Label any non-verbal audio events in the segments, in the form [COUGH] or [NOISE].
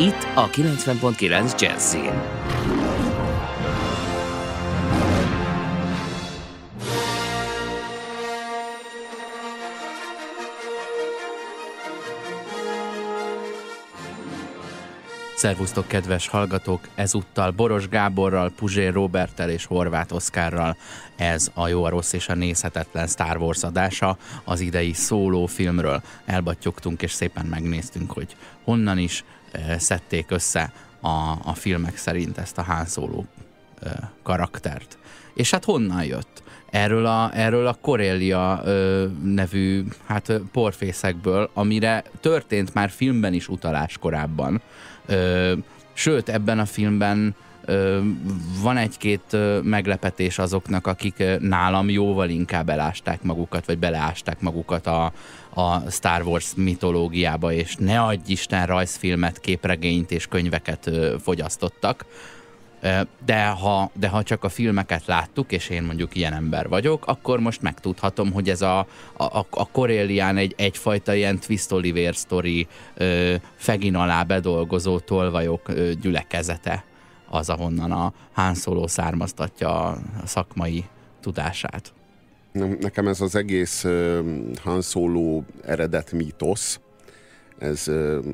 Itt a 90.9 Jazzin. Szervusztok, kedves hallgatók! Ezúttal Boros Gáborral, Puzsér Robertel és Horváth Oszkárral ez a jó, a rossz és a nézhetetlen Star Wars adása az idei szóló filmről. Elbattyogtunk és szépen megnéztünk, hogy honnan is szedték össze a, a filmek szerint ezt a e, karaktert. És hát honnan jött? Erről a, erről a Corellia ö, nevű hát, porfészekből, amire történt már filmben is utalás korábban Ö, sőt, ebben a filmben ö, van egy-két meglepetés azoknak, akik nálam jóval inkább elásták magukat, vagy beleásták magukat a, a Star Wars mitológiába, és ne adj Isten rajzfilmet, képregényt és könyveket ö, fogyasztottak de ha, de ha csak a filmeket láttuk, és én mondjuk ilyen ember vagyok, akkor most megtudhatom, hogy ez a, a, a Corellián egy, egyfajta ilyen twist Oliver story fegin alá bedolgozó tolvajok gyülekezete az, ahonnan a Han Solo származtatja a szakmai tudását. Nekem ez az egész uh, Han Solo eredet mítosz, ez uh,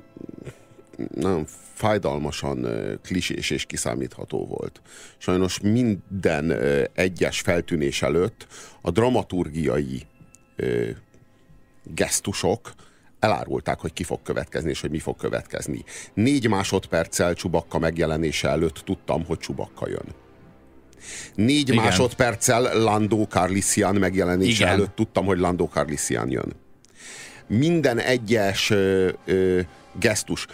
nagyon fájdalmasan klisés és kiszámítható volt. Sajnos minden egyes feltűnés előtt a dramaturgiai gesztusok elárulták, hogy ki fog következni, és hogy mi fog következni. Négy másodperccel Csubakka megjelenése előtt tudtam, hogy Csubakka jön. Négy Igen. másodperccel Landó Carlisian megjelenése Igen. előtt tudtam, hogy Landó Carlisian jön. Minden egyes ö, ö, gesztus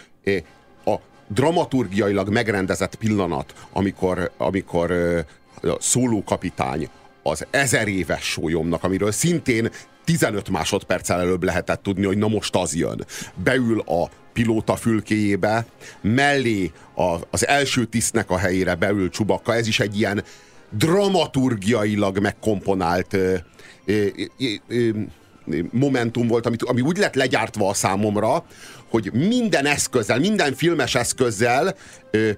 a dramaturgiailag megrendezett pillanat, amikor, amikor a szólókapitány az ezer éves sólyomnak, amiről szintén 15 másodperccel előbb lehetett tudni, hogy na most az jön. Beül a pilóta fülkéjébe, mellé a, az első tisztnek a helyére beül Csubakka, ez is egy ilyen dramaturgiailag megkomponált ö, ö, ö, momentum volt, amit, ami úgy lett legyártva a számomra, hogy minden eszközzel, minden filmes eszközzel ö,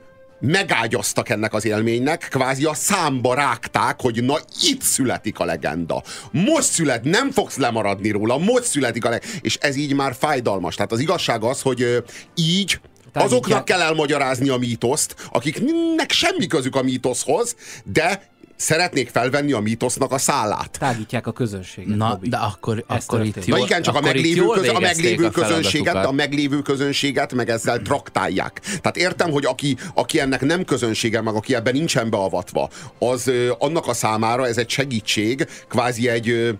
megágyaztak ennek az élménynek, kvázi a számba rágták, hogy na itt születik a legenda. Most szület, nem fogsz lemaradni róla, most születik a legenda. És ez így már fájdalmas. Tehát az igazság az, hogy így azoknak kell elmagyarázni a mítoszt, akiknek semmi közük a mítoszhoz, de szeretnék felvenni a mítosznak a szállát. Tágítják a közönséget. Na, Bobby. de akkor, akkor itt jól, Na igen, csak a meglévő, köz, a meglévő a közönséget, a meglévő közönséget meg ezzel traktálják. Tehát értem, hogy aki, aki ennek nem közönsége, meg aki ebben nincsen beavatva, az annak a számára ez egy segítség, kvázi egy,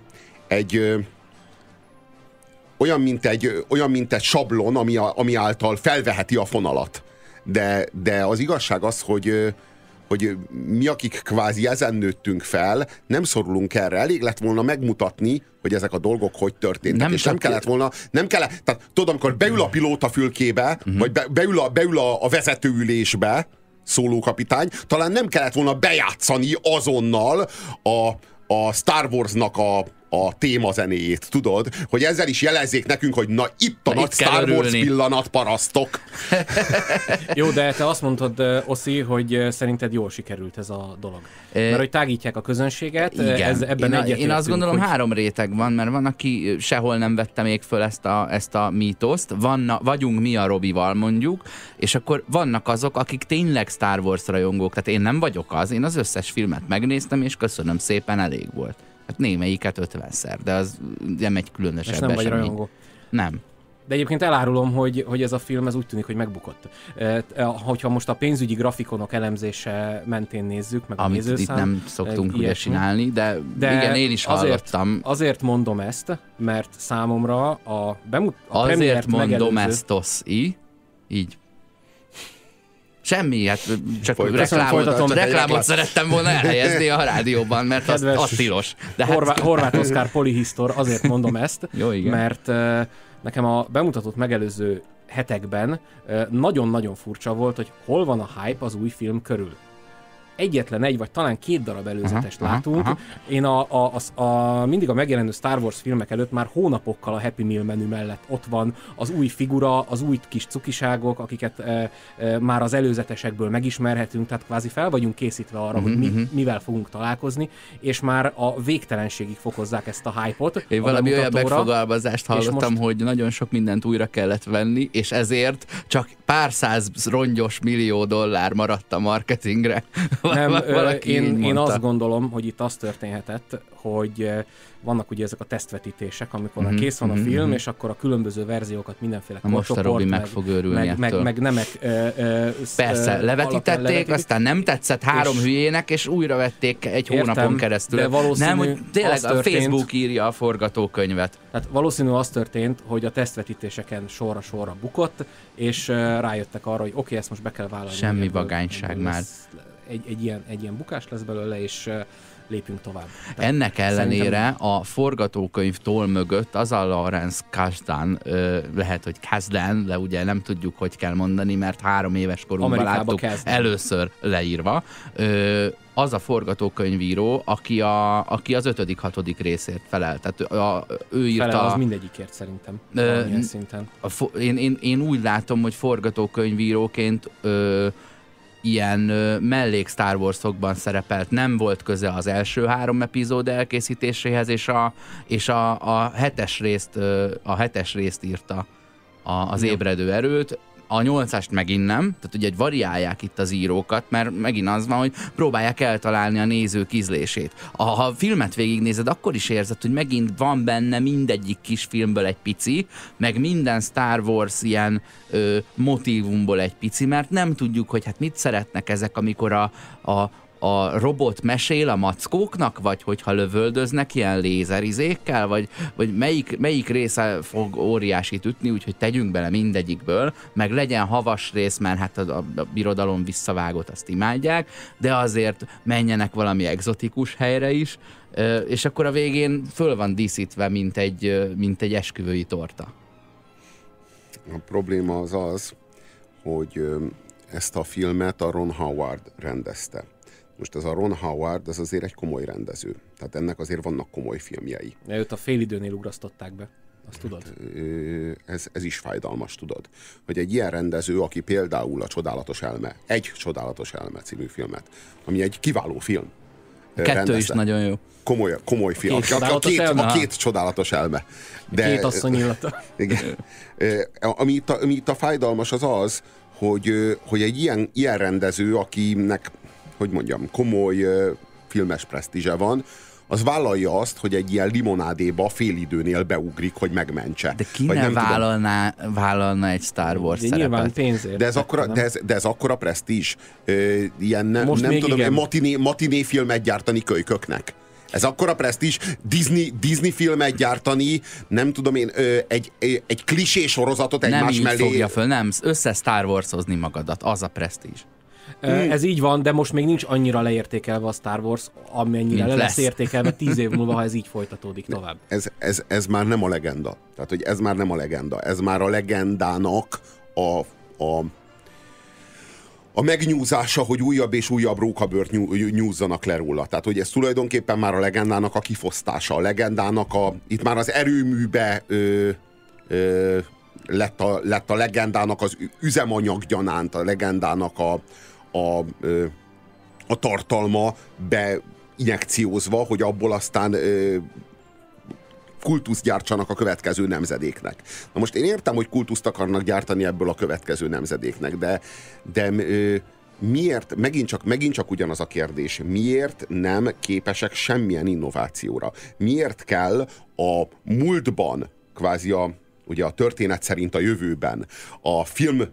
egy olyan, mint egy, olyan, mint egy sablon, ami, a, ami által felveheti a fonalat. De, de az igazság az, hogy, hogy mi, akik kvázi ezen nőttünk fel, nem szorulunk erre. Elég lett volna megmutatni, hogy ezek a dolgok hogy történtek. Nem és nem kellett volna, nem kellett, tehát tudod, amikor beül a pilóta fülkébe, uh-huh. vagy be, beül, a, beül a, a vezetőülésbe, szólókapitány, talán nem kellett volna bejátszani azonnal a, a Star Wars-nak a, a témazenéjét, tudod? Hogy ezzel is jelezzék nekünk, hogy na itt a na, nagy itt Star Wars pillanat, parasztok. [LAUGHS] Jó, de te azt mondtad, Oszi, hogy szerinted jól sikerült ez a dolog. Mert hogy tágítják a közönséget, Igen. Ez, ebben én, én azt gondolom hogy... három réteg van, mert van, aki sehol nem vette még föl ezt a, ezt a mítoszt, vanna, vagyunk mi a Robival mondjuk, és akkor vannak azok, akik tényleg Star Wars rajongók, tehát én nem vagyok az, én az összes filmet megnéztem, és köszönöm szépen, elég volt. Hát némelyiket ötvenszer, de az nem egy különösebb És nem esemény. vagy rajongó. Nem. De egyébként elárulom, hogy, hogy ez a film ez úgy tűnik, hogy megbukott. E, hogyha most a pénzügyi grafikonok elemzése mentén nézzük, meg Amit a nézőszám, itt nem szoktunk ugye csinálni, de, de igen, én is hallottam. Azért, azért mondom ezt, mert számomra a, bemut, a Azért mondom ezt, oszi, így Semmi, hát csak reklámot, reklámot szerettem volna elhelyezni a rádióban, mert az, az tilos. De hát... Horvá- Horváth Oszkár polihisztor, azért mondom ezt, [LAUGHS] Jó, igen. mert uh, nekem a bemutatott megelőző hetekben nagyon-nagyon furcsa volt, hogy hol van a hype az új film körül egyetlen egy, vagy talán két darab előzetest aha, látunk. Aha, aha. Én a, a, a, a, mindig a megjelenő Star Wars filmek előtt már hónapokkal a Happy Meal menü mellett ott van az új figura, az új kis cukiságok, akiket e, e, már az előzetesekből megismerhetünk, tehát kvázi fel vagyunk készítve arra, uh-huh, hogy mi, uh-huh. mivel fogunk találkozni, és már a végtelenségig fokozzák ezt a hype-ot. Én valami olyan megfogalmazást hallottam, most... hogy nagyon sok mindent újra kellett venni, és ezért csak pár száz rongyos millió dollár maradt a marketingre. Nem, én, én azt gondolom, hogy itt az történhetett, hogy vannak ugye ezek a tesztvetítések, amikor mm-hmm, kész van a mm-hmm. film, mhm. és akkor a különböző verziókat mindenféle a Most a Robi meg, meg fog örülni meg, meg, meg nemek ö, ö, Persze, levetítették, levetítik. aztán nem tetszett három és hülyének, és újra vették egy értem, hónapon keresztül. De valószínű nem, hogy tényleg történt, a Facebook írja a forgatókönyvet. Tehát valószínű az történt, hogy a tesztvetítéseken sorra-sorra bukott, és rájöttek arra, hogy oké, okay, ezt most be kell vállalni. Semmi vagányság már. Egy, egy, ilyen, egy ilyen bukás lesz belőle, és lépjünk tovább. Tehát Ennek ellenére szerintem... a forgatókönyv toll mögött az a Lawrence Kasdan, lehet, hogy Kasdan, de ugye nem tudjuk, hogy kell mondani, mert három éves korunkban láttuk kezden. először leírva. Ö, az a forgatókönyvíró, aki, a, aki az ötödik, hatodik részért felel. Tehát a, ő írta... Felel az mindegyikért szerintem. Ö, szinten. A, én, én, én úgy látom, hogy forgatókönyvíróként ö, ilyen mellék Star Wars-okban szerepelt, nem volt köze az első három epizód elkészítéséhez, és a, és a, a, hetes részt, a hetes részt írta a, az ébredő erőt a nyolcast megint nem, tehát ugye egy variálják itt az írókat, mert megint az van, hogy próbálják eltalálni a nézők ízlését. Ha a filmet végignézed, akkor is érzed, hogy megint van benne mindegyik kis filmből egy pici, meg minden Star Wars ilyen ö, motivumból egy pici, mert nem tudjuk, hogy hát mit szeretnek ezek, amikor a, a, a robot mesél a mackóknak, vagy hogyha lövöldöznek ilyen lézerizékkel, vagy, vagy melyik, melyik része fog óriásit ütni, úgyhogy tegyünk bele mindegyikből, meg legyen havas rész, mert hát a, a, a birodalom visszavágott, azt imádják, de azért menjenek valami egzotikus helyre is, és akkor a végén föl van díszítve, mint egy, mint egy esküvői torta. A probléma az az, hogy ezt a filmet a Ron Howard rendezte. Most ez a Ron Howard, ez azért egy komoly rendező. Tehát ennek azért vannak komoly filmjei. Ja, őt a félidőnél ugrasztották be. Azt tudod? Hát, ez, ez is fájdalmas, tudod. Hogy egy ilyen rendező, aki például a Csodálatos Elme, egy Csodálatos Elme című filmet, ami egy kiváló film. Kettő rendezte. is nagyon jó. Komoly, komoly film. Két a, a, két, elme? a két csodálatos elme. De, két asszony illata. [LAUGHS] Igen. Ami itt, a, ami itt a fájdalmas az az, hogy, hogy egy ilyen, ilyen rendező, akinek hogy mondjam, komoly filmes presztízse van, az vállalja azt, hogy egy ilyen limonádéba félidőnél beugrik, hogy megmentse. De ki ne vállalná, vállalna egy Star Wars de szerepet? Nyilván pénzért. De ez, akkora, de ez, de ez akkora presztízs. ilyen ne, Most nem tudom, igen. matiné, matiné filmet gyártani kölyköknek. Ez akkora presztízs, Disney, Disney filmet gyártani, nem tudom én, egy, egy klisé sorozatot egymás nem mellé. Nem fogja föl, nem, össze Star Wars-ozni magadat, az a presztízs. Mm. Ez így van, de most még nincs annyira leértékelve a Star Wars, amennyire le lesz, lesz értékelve tíz év múlva, ha ez így folytatódik tovább. Ez, ez, ez már nem a legenda. Tehát, hogy ez már nem a legenda. Ez már a legendának a, a a megnyúzása, hogy újabb és újabb rókabört nyúzzanak le róla. Tehát, hogy ez tulajdonképpen már a legendának a kifosztása, a legendának a, itt már az erőműbe ö, ö, lett, a, lett a legendának az üzemanyag gyanánt, a legendának a, a, a tartalma beinjekciózva, hogy abból aztán kultuszt gyártsanak a következő nemzedéknek. Na most én értem, hogy kultuszt akarnak gyártani ebből a következő nemzedéknek, de, de miért, megint csak, megint csak ugyanaz a kérdés, miért nem képesek semmilyen innovációra? Miért kell a múltban, kvázi a, ugye a történet szerint a jövőben a film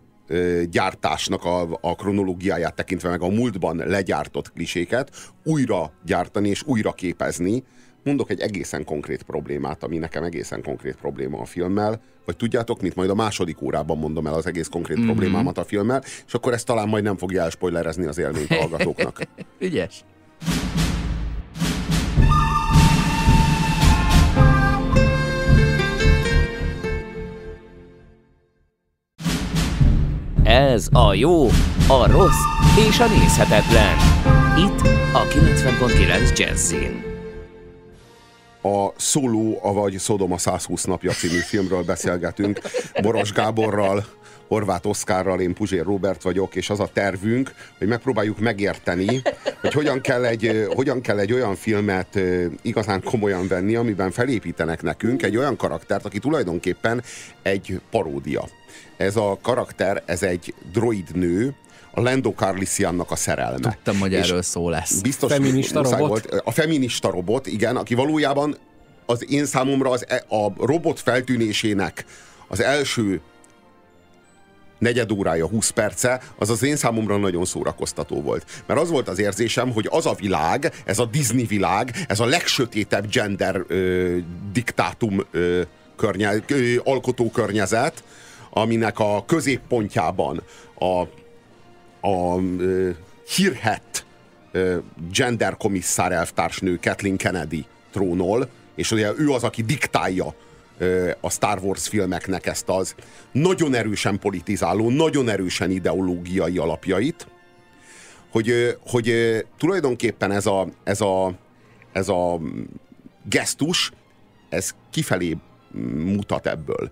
gyártásnak a, a kronológiáját tekintve meg a múltban legyártott kliséket újra gyártani és újra képezni, mondok egy egészen konkrét problémát, ami nekem egészen konkrét probléma a filmmel, vagy tudjátok, mint majd a második órában mondom el az egész konkrét mm-hmm. problémámat a filmmel, és akkor ezt talán majd nem fogja elspoilerezni az élményt a hallgatóknak. [LAUGHS] Ügyes. Ez a jó, a rossz és a nézhetetlen. Itt a 90.9 Jazzin. A Szóló, avagy Szodoma 120 napja című filmről beszélgetünk Boros Gáborral, Horváth Oszkárral, én Puzsér Robert vagyok, és az a tervünk, hogy megpróbáljuk megérteni, hogy hogyan kell egy, hogyan kell egy olyan filmet igazán komolyan venni, amiben felépítenek nekünk egy olyan karaktert, aki tulajdonképpen egy paródia. Ez a karakter, ez egy droid nő, a Lando Carlisiannak a szerelme. Tudtam, hogy és erről szó lesz. Biztos feminista robot? Volt. A feminista robot, igen, aki valójában az én számomra az, e- a robot feltűnésének az első negyed órája, 20 perce, az az én számomra nagyon szórakoztató volt. Mert az volt az érzésem, hogy az a világ, ez a Disney világ, ez a legsötétebb gender ö, diktátum ö, környe, ö, alkotó környezet, aminek a középpontjában a, a ö, hírhet ö, gender elvtársnő Kathleen Kennedy trónol, és ugye ő az, aki diktálja a Star Wars filmeknek ezt az nagyon erősen politizáló, nagyon erősen ideológiai alapjait, hogy, hogy tulajdonképpen ez a, ez, a, ez a gesztus, ez kifelé mutat ebből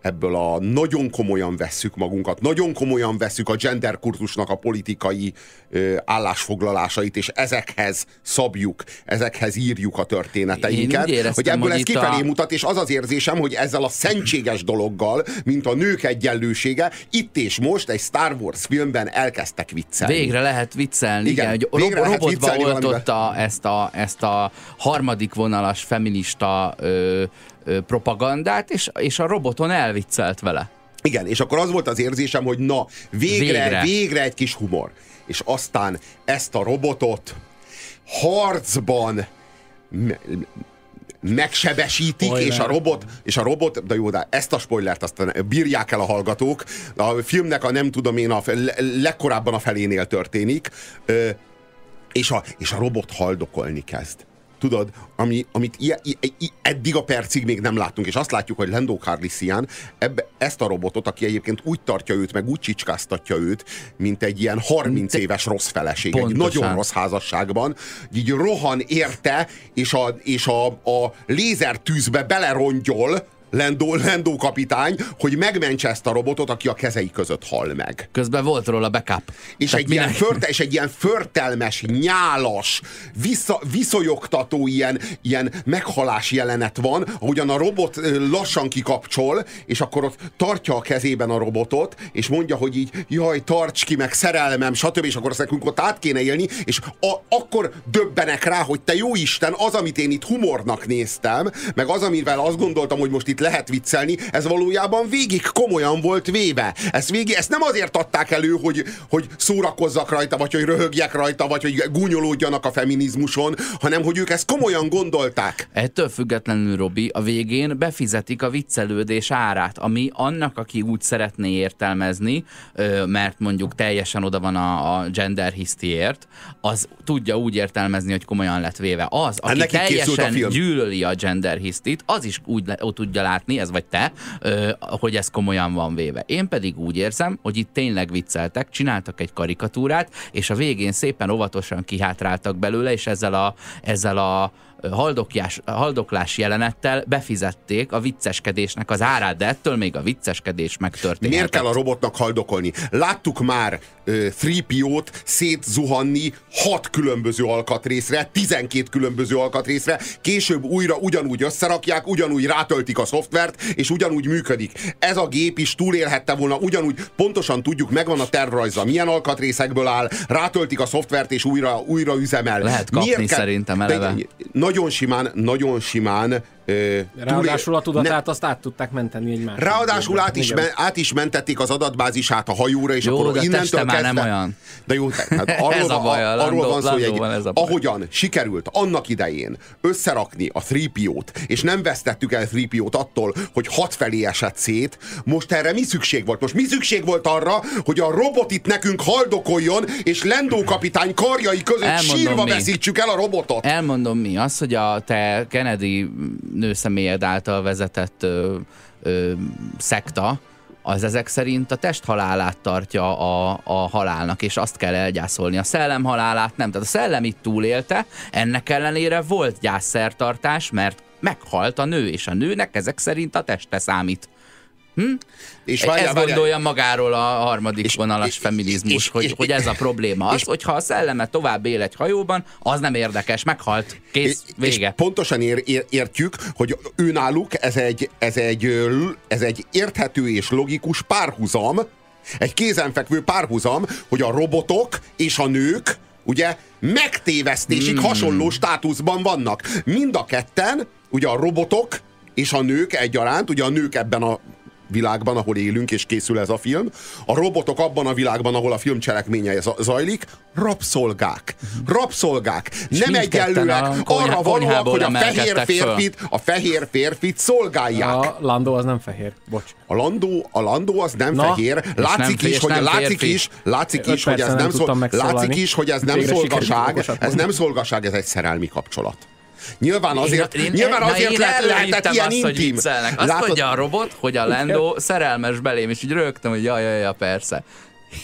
ebből a nagyon komolyan vesszük magunkat, nagyon komolyan vesszük a gender kurzusnak a politikai ö, állásfoglalásait, és ezekhez szabjuk, ezekhez írjuk a történeteinket, éreztem, hogy ebből hogy ez kifelé a... mutat, és az az érzésem, hogy ezzel a szentséges dologgal, mint a nők egyenlősége, itt és most egy Star Wars filmben elkezdtek viccelni. Végre lehet viccelni, igen, igen hogy ro- robotba oltotta ezt a, ezt a harmadik vonalas feminista ö, propagandát, és, és a roboton elviccelt vele. Igen, és akkor az volt az érzésem, hogy na, végre, végre, végre egy kis humor. És aztán ezt a robotot harcban megsebesítik, Spoiler. és a robot, és a robot, de jó, de ezt a spoilert aztán bírják el a hallgatók. A filmnek a nem tudom én, a legkorábban a felénél történik, és a, és a robot haldokolni kezd tudod, ami, amit i, i, i, eddig a percig még nem láttunk, és azt látjuk, hogy Lando Carlisian ebbe, ezt a robotot, aki egyébként úgy tartja őt, meg úgy csicskáztatja őt, mint egy ilyen 30 éves rossz feleség, Pontosan. egy nagyon rossz házasságban, így rohan érte, és a, és a, a lézertűzbe belerongyol, Lendó, Lendó kapitány, hogy megmentse ezt a robotot, aki a kezei között hal meg. Közben volt róla backup. És, egy ilyen, förte, és egy ilyen förtelmes, nyálas, vissza, viszonyogtató ilyen, ilyen meghalás jelenet van, ahogyan a robot lassan kikapcsol, és akkor ott tartja a kezében a robotot, és mondja, hogy így, jaj, tarts ki, meg szerelmem, stb. És akkor azt nekünk ott át kéne élni, és a, akkor döbbenek rá, hogy te jó Isten, az, amit én itt humornak néztem, meg az, amivel azt gondoltam, hogy most itt lehet viccelni, ez valójában végig komolyan volt véve. Ezt, végig, ezt nem azért adták elő, hogy, hogy szórakozzak rajta, vagy hogy röhögjek rajta, vagy hogy gúnyolódjanak a feminizmuson, hanem hogy ők ezt komolyan gondolták. Ettől függetlenül, Robi, a végén befizetik a viccelődés árát, ami annak, aki úgy szeretné értelmezni, mert mondjuk teljesen oda van a, a gender hisztiért, az tudja úgy értelmezni, hogy komolyan lett véve. Az, aki hát teljesen gyűlöli a gender hisztit, az is úgy le, tudja látni, ez vagy te, hogy ez komolyan van véve. Én pedig úgy érzem, hogy itt tényleg vicceltek, csináltak egy karikatúrát, és a végén szépen óvatosan kihátráltak belőle, és ezzel a, ezzel a haldokjás, haldoklás jelenettel befizették a vicceskedésnek az árát, de ettől még a vicceskedés megtörtént. Miért kell a robotnak haldokolni? Láttuk már uh, 3PO-t szétzuhanni hat különböző alkatrészre, 12 különböző alkatrészre, később újra ugyanúgy összerakják, ugyanúgy rátöltik a szoftvert, és ugyanúgy működik. Ez a gép is túlélhette volna, ugyanúgy pontosan tudjuk, megvan a tervrajza, milyen alkatrészekből áll, rátöltik a szoftvert, és újra, újra üzemel. Lehet kapni Miért kell... szerintem eleve. De, nagyon simán, nagyon simán Ráadásul a tudatát ne, azt át tudták menteni egy másik. Ráadásul át is, men, át is mentették az adatbázisát a hajóra, és jó, akkor de innentől kezdve... nem olyan. De jó, hát [LAUGHS] arról, ez a baj, a, arról van szó, hogy egy, ahogyan sikerült annak idején összerakni a 3 és nem vesztettük el 3 attól, hogy hat felé esett szét, most erre mi szükség volt? Most mi szükség volt arra, hogy a robot itt nekünk haldokoljon, és Lendó kapitány karjai között Elmondom sírva mi. veszítsük el a robotot? Elmondom mi. Az, hogy a te Kennedy nőszemélyed által vezetett ö, ö, szekta, az ezek szerint a test halálát tartja a, a halálnak, és azt kell elgyászolni. A szellem halálát nem. Tehát a szellem itt túlélte, ennek ellenére volt gyászszertartás, mert meghalt a nő, és a nőnek ezek szerint a teste számít. Hm? És várjál, ez gondolja magáról a harmadik és, vonalas és, feminizmus, és, hogy, és, hogy ez a probléma. Az, és, hogyha a szelleme tovább él egy hajóban, az nem érdekes, meghalt, kész, vége. És pontosan ér, ér, értjük, hogy ő náluk ez egy, ez, egy, ez egy érthető és logikus párhuzam, egy kézenfekvő párhuzam, hogy a robotok és a nők ugye megtévesztésig hmm. hasonló státuszban vannak. Mind a ketten, ugye a robotok és a nők egyaránt, ugye a nők ebben a világban, ahol élünk és készül ez a film, a robotok abban a világban, ahol a film cselekménye zajlik, rabszolgák. Rabszolgák. És Nem egyenlőek arra valóak, hogy a fehér férfit, a fehér férfit szolgálják. A Landó az nem fehér, bocs. A Landó, a Landó az nem Na, fehér. Látszik is, hogy látszik is, látszik is, hogy ez nem, szol, látszik is, hogy ez nem szolgaság, ez nem szolgaság, ez egy szerelmi kapcsolat. Nyilván azért, én, én, nyilván azért én lehet, lehetett ilyen azt, intim. Hogy Azt Látod? mondja a robot, hogy a Lendo [LAUGHS] szerelmes belém, és így rögtem, hogy jaj, jaj, jaj, persze.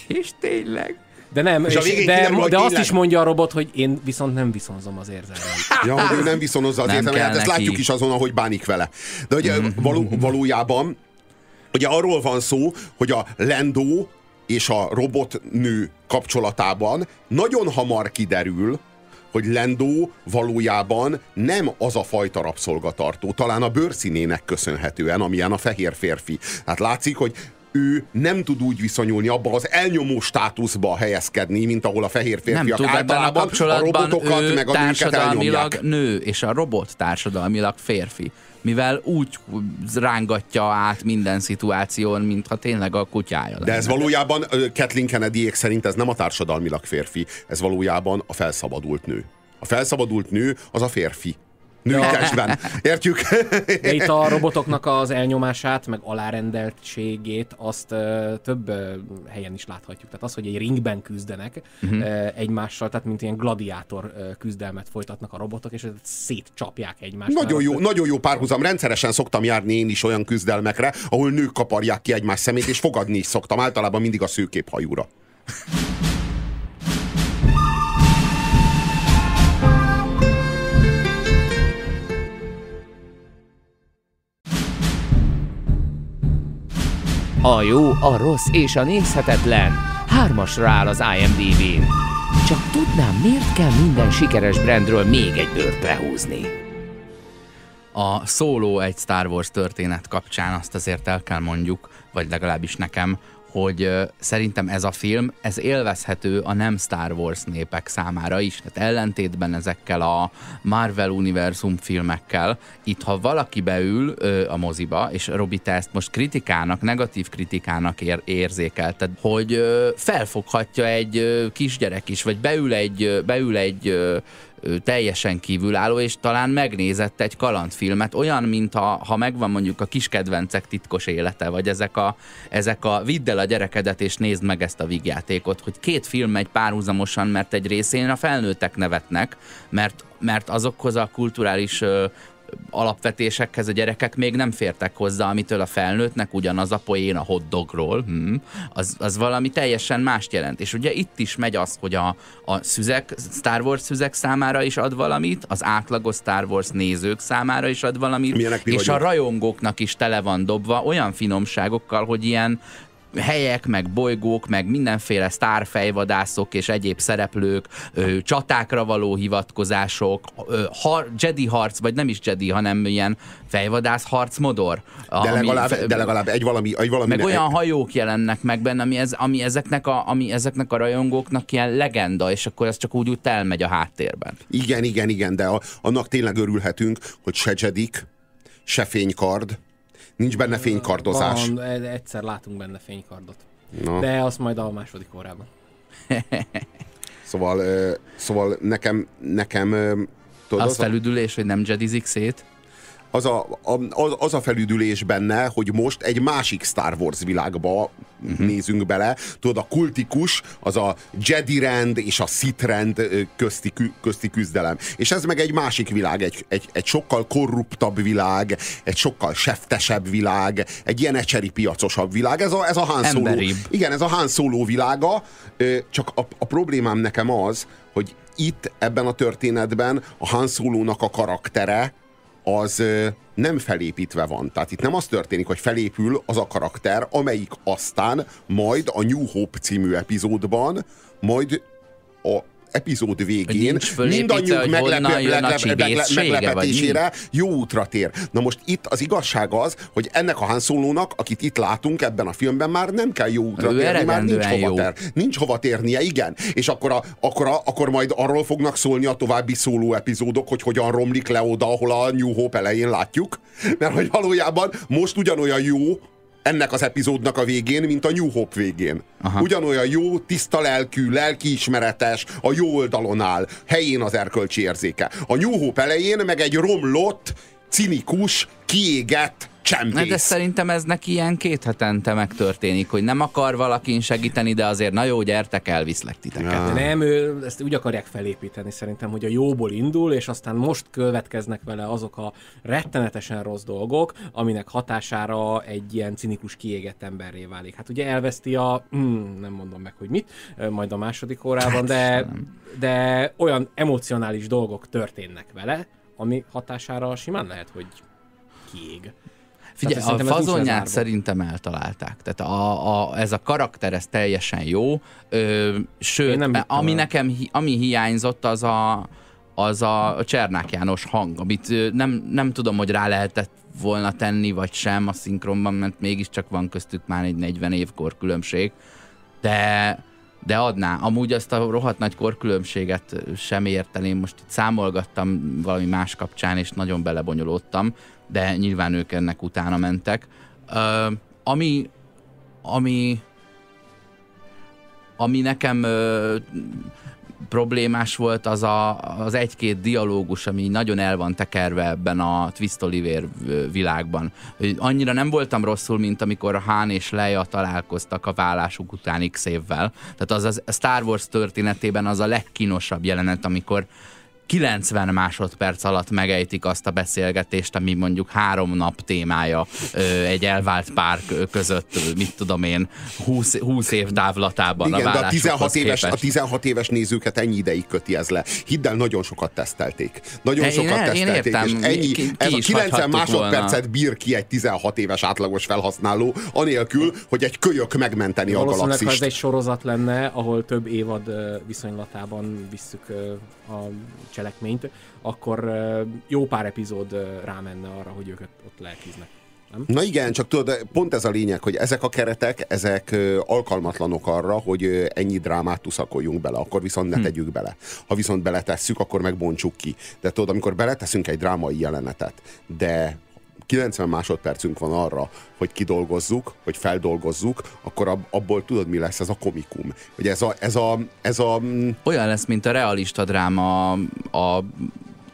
És tényleg. De nem, és, és de, kiderül, de azt is mondja a robot, hogy én viszont nem viszonzom az érzelmeit. [LAUGHS] Ja, hogy ő nem viszonozza az érzelmeit, hát ezt látjuk is azon, ahogy bánik vele. De hogy mm-hmm. való, valójában ugye arról van szó, hogy a Lendo és a robotnő kapcsolatában nagyon hamar kiderül, hogy Lendó valójában nem az a fajta rabszolgatartó, talán a bőrszínének köszönhetően, amilyen a fehér férfi. Hát látszik, hogy ő nem tud úgy viszonyulni abba az elnyomó státuszba helyezkedni, mint ahol a fehér férfiak nem tud, általában a, a robotokat ő meg a nőket elnyomják. nő, és a robot társadalmilag férfi mivel úgy rángatja át minden szituáción, mintha tényleg a kutyája lenne. De ez valójában Kathleen kennedy szerint ez nem a társadalmilag férfi, ez valójában a felszabadult nő. A felszabadult nő az a férfi nőkesben. Értjük? De itt a robotoknak az elnyomását, meg alárendeltségét azt több helyen is láthatjuk. Tehát az, hogy egy ringben küzdenek uh-huh. uh, egymással, tehát mint ilyen gladiátor küzdelmet folytatnak a robotok, és szétcsapják egymást. Nagyon jó, nagyon jó párhuzam. Rendszeresen szoktam járni én is olyan küzdelmekre, ahol nők kaparják ki egymás szemét, és fogadni is szoktam. Általában mindig a szőkép hajúra. A jó, a rossz és a nézhetetlen hármasra áll az IMDb-n. Csak tudnám, miért kell minden sikeres brandről még egy bőrt lehúzni? A szóló egy Star Wars történet kapcsán azt azért el kell mondjuk, vagy legalábbis nekem, hogy szerintem ez a film, ez élvezhető a nem Star Wars népek számára is. Tehát ellentétben ezekkel a Marvel univerzum filmekkel, itt ha valaki beül a moziba, és Robi, te ezt most kritikának, negatív kritikának ér, érzékelted, hogy felfoghatja egy ö, kisgyerek is, vagy beül egy, beül egy teljesen kívülálló, és talán megnézett egy kalandfilmet, olyan, mint ha, megvan mondjuk a kiskedvencek titkos élete, vagy ezek a, ezek a vidd el a gyerekedet, és nézd meg ezt a vígjátékot, hogy két film megy párhuzamosan, mert egy részén a felnőttek nevetnek, mert, mert azokhoz a kulturális alapvetésekhez a gyerekek még nem fértek hozzá, amitől a felnőttnek ugyanaz a poén a hotdogról, hm, az, az valami teljesen mást jelent. És ugye itt is megy az, hogy a, a szüzek, Star Wars szüzek számára is ad valamit, az átlagos Star Wars nézők számára is ad valamit, Milyenek és a rajongóknak is tele van dobva olyan finomságokkal, hogy ilyen helyek, meg bolygók, meg mindenféle sztárfejvadászok és egyéb szereplők, ö, csatákra való hivatkozások, ö, har, Jedi harc, vagy nem is Jedi, hanem ilyen fejvadász harc modor. De, legalább, fe, de legalább egy valami, egy valami Meg olyan hajók jelennek meg benne, ami, ez, ami, ezeknek a, ami ezeknek a rajongóknak ilyen legenda, és akkor ez csak úgy, úgy elmegy a háttérben. Igen, igen, igen, de a, annak tényleg örülhetünk, hogy se Jedik, se fénykard, nincs benne fénykardozás. Van, e- egyszer látunk benne fénykardot. No. De azt majd a második órában. [LAUGHS] szóval, szóval nekem, nekem tudod, az, az felüdülés, hogy nem jedizik szét? Az a, a, az a felüdülés benne, hogy most egy másik Star Wars világba uh-huh. nézünk bele. Tudod, a kultikus, az a Jedi rend és a Sith rend közti, közti küzdelem. És ez meg egy másik világ, egy, egy, egy sokkal korruptabb világ, egy sokkal seftesebb világ, egy ilyen ecseri piacosabb világ. Ez a, ez a Han Solo. Igen, ez a Han Solo világa, csak a, a problémám nekem az, hogy itt ebben a történetben a Han Solo-nak a karaktere, az nem felépítve van. Tehát itt nem az történik, hogy felépül az a karakter, amelyik aztán majd a New Hope című epizódban majd a epizód végén mindannyiunk meglepetésére jó útra tér. Na most itt az igazság az, hogy ennek a Han Solo-nak, akit itt látunk ebben a filmben, már nem kell jó útra ő térni, már nincs hova, tér, nincs hova térnie, igen. És akkor, a, akkor, a, akkor majd arról fognak szólni a további szóló epizódok, hogy hogyan romlik le oda, ahol a New Hope elején látjuk. Mert hogy valójában most ugyanolyan jó, ennek az epizódnak a végén, mint a New Hope végén. Aha. Ugyanolyan jó, tiszta lelkű, lelkiismeretes, a jó oldalon áll, helyén az erkölcsi érzéke. A New Hope elején meg egy romlott, cinikus, kiégett, csempész. De szerintem ez neki ilyen két hetente megtörténik, hogy nem akar valakin segíteni, de azért na jó, gyertek, elviszlek titeket. Ja. Nem, ő, ezt úgy akarják felépíteni szerintem, hogy a jóból indul, és aztán most következnek vele azok a rettenetesen rossz dolgok, aminek hatására egy ilyen cinikus kiégett emberré válik. Hát ugye elveszti a, hmm, nem mondom meg, hogy mit, majd a második órában, hát, de, de olyan emocionális dolgok történnek vele, ami hatására simán lehet, hogy kiég. Figyelj, a fazonját szerintem eltalálták. Tehát a, a, ez a karakter, ez teljesen jó. Ö, sőt, nem ami nekem, ami hiányzott, az a, az a Csernák János hang, amit nem, nem tudom, hogy rá lehetett volna tenni, vagy sem a szinkronban, mert mégiscsak van köztük már egy 40 évkor különbség, de, de adná. Amúgy azt a rohadt nagy korkülönbséget sem érteném. Most itt számolgattam valami más kapcsán, és nagyon belebonyolódtam de nyilván ők ennek utána mentek. Uh, ami, ami, ami nekem uh, problémás volt az a, az egy-két dialógus, ami nagyon el van tekerve ebben a Twist Oliver világban. Annyira nem voltam rosszul, mint amikor Hán és Leia találkoztak a vállásuk után x évvel. Tehát az a Star Wars történetében az a legkínosabb jelenet, amikor 90 másodperc alatt megejtik azt a beszélgetést, ami mondjuk három nap témája egy elvált pár között, mit tudom én, 20, 20 év távlatában Igen, a de a 16 éves, a 16 éves nézőket ennyi ideig köti ez le. Hidd el, nagyon sokat tesztelték. Nagyon én, sokat én, tesztelték, én értem, és ennyi, ki, ki ez a 90 másodpercet volna. bír ki egy 16 éves átlagos felhasználó, anélkül, hogy egy kölyök megmenteni a galaxist. ha ez egy sorozat lenne, ahol több évad viszonylatában visszük a cselekményt, akkor jó pár epizód rámenne arra, hogy őket ott lelkiznek. Nem? Na igen, csak tudod, pont ez a lényeg, hogy ezek a keretek, ezek alkalmatlanok arra, hogy ennyi drámát tuszakoljunk bele, akkor viszont ne hm. tegyük bele. Ha viszont beletesszük, akkor megbontsuk ki. De tudod, amikor beleteszünk egy drámai jelenetet, de 90 másodpercünk van arra, hogy kidolgozzuk, hogy feldolgozzuk, akkor abból tudod, mi lesz ez a komikum. Hogy ez a, ez a, ez a... Mm, Olyan lesz, mint a realista dráma a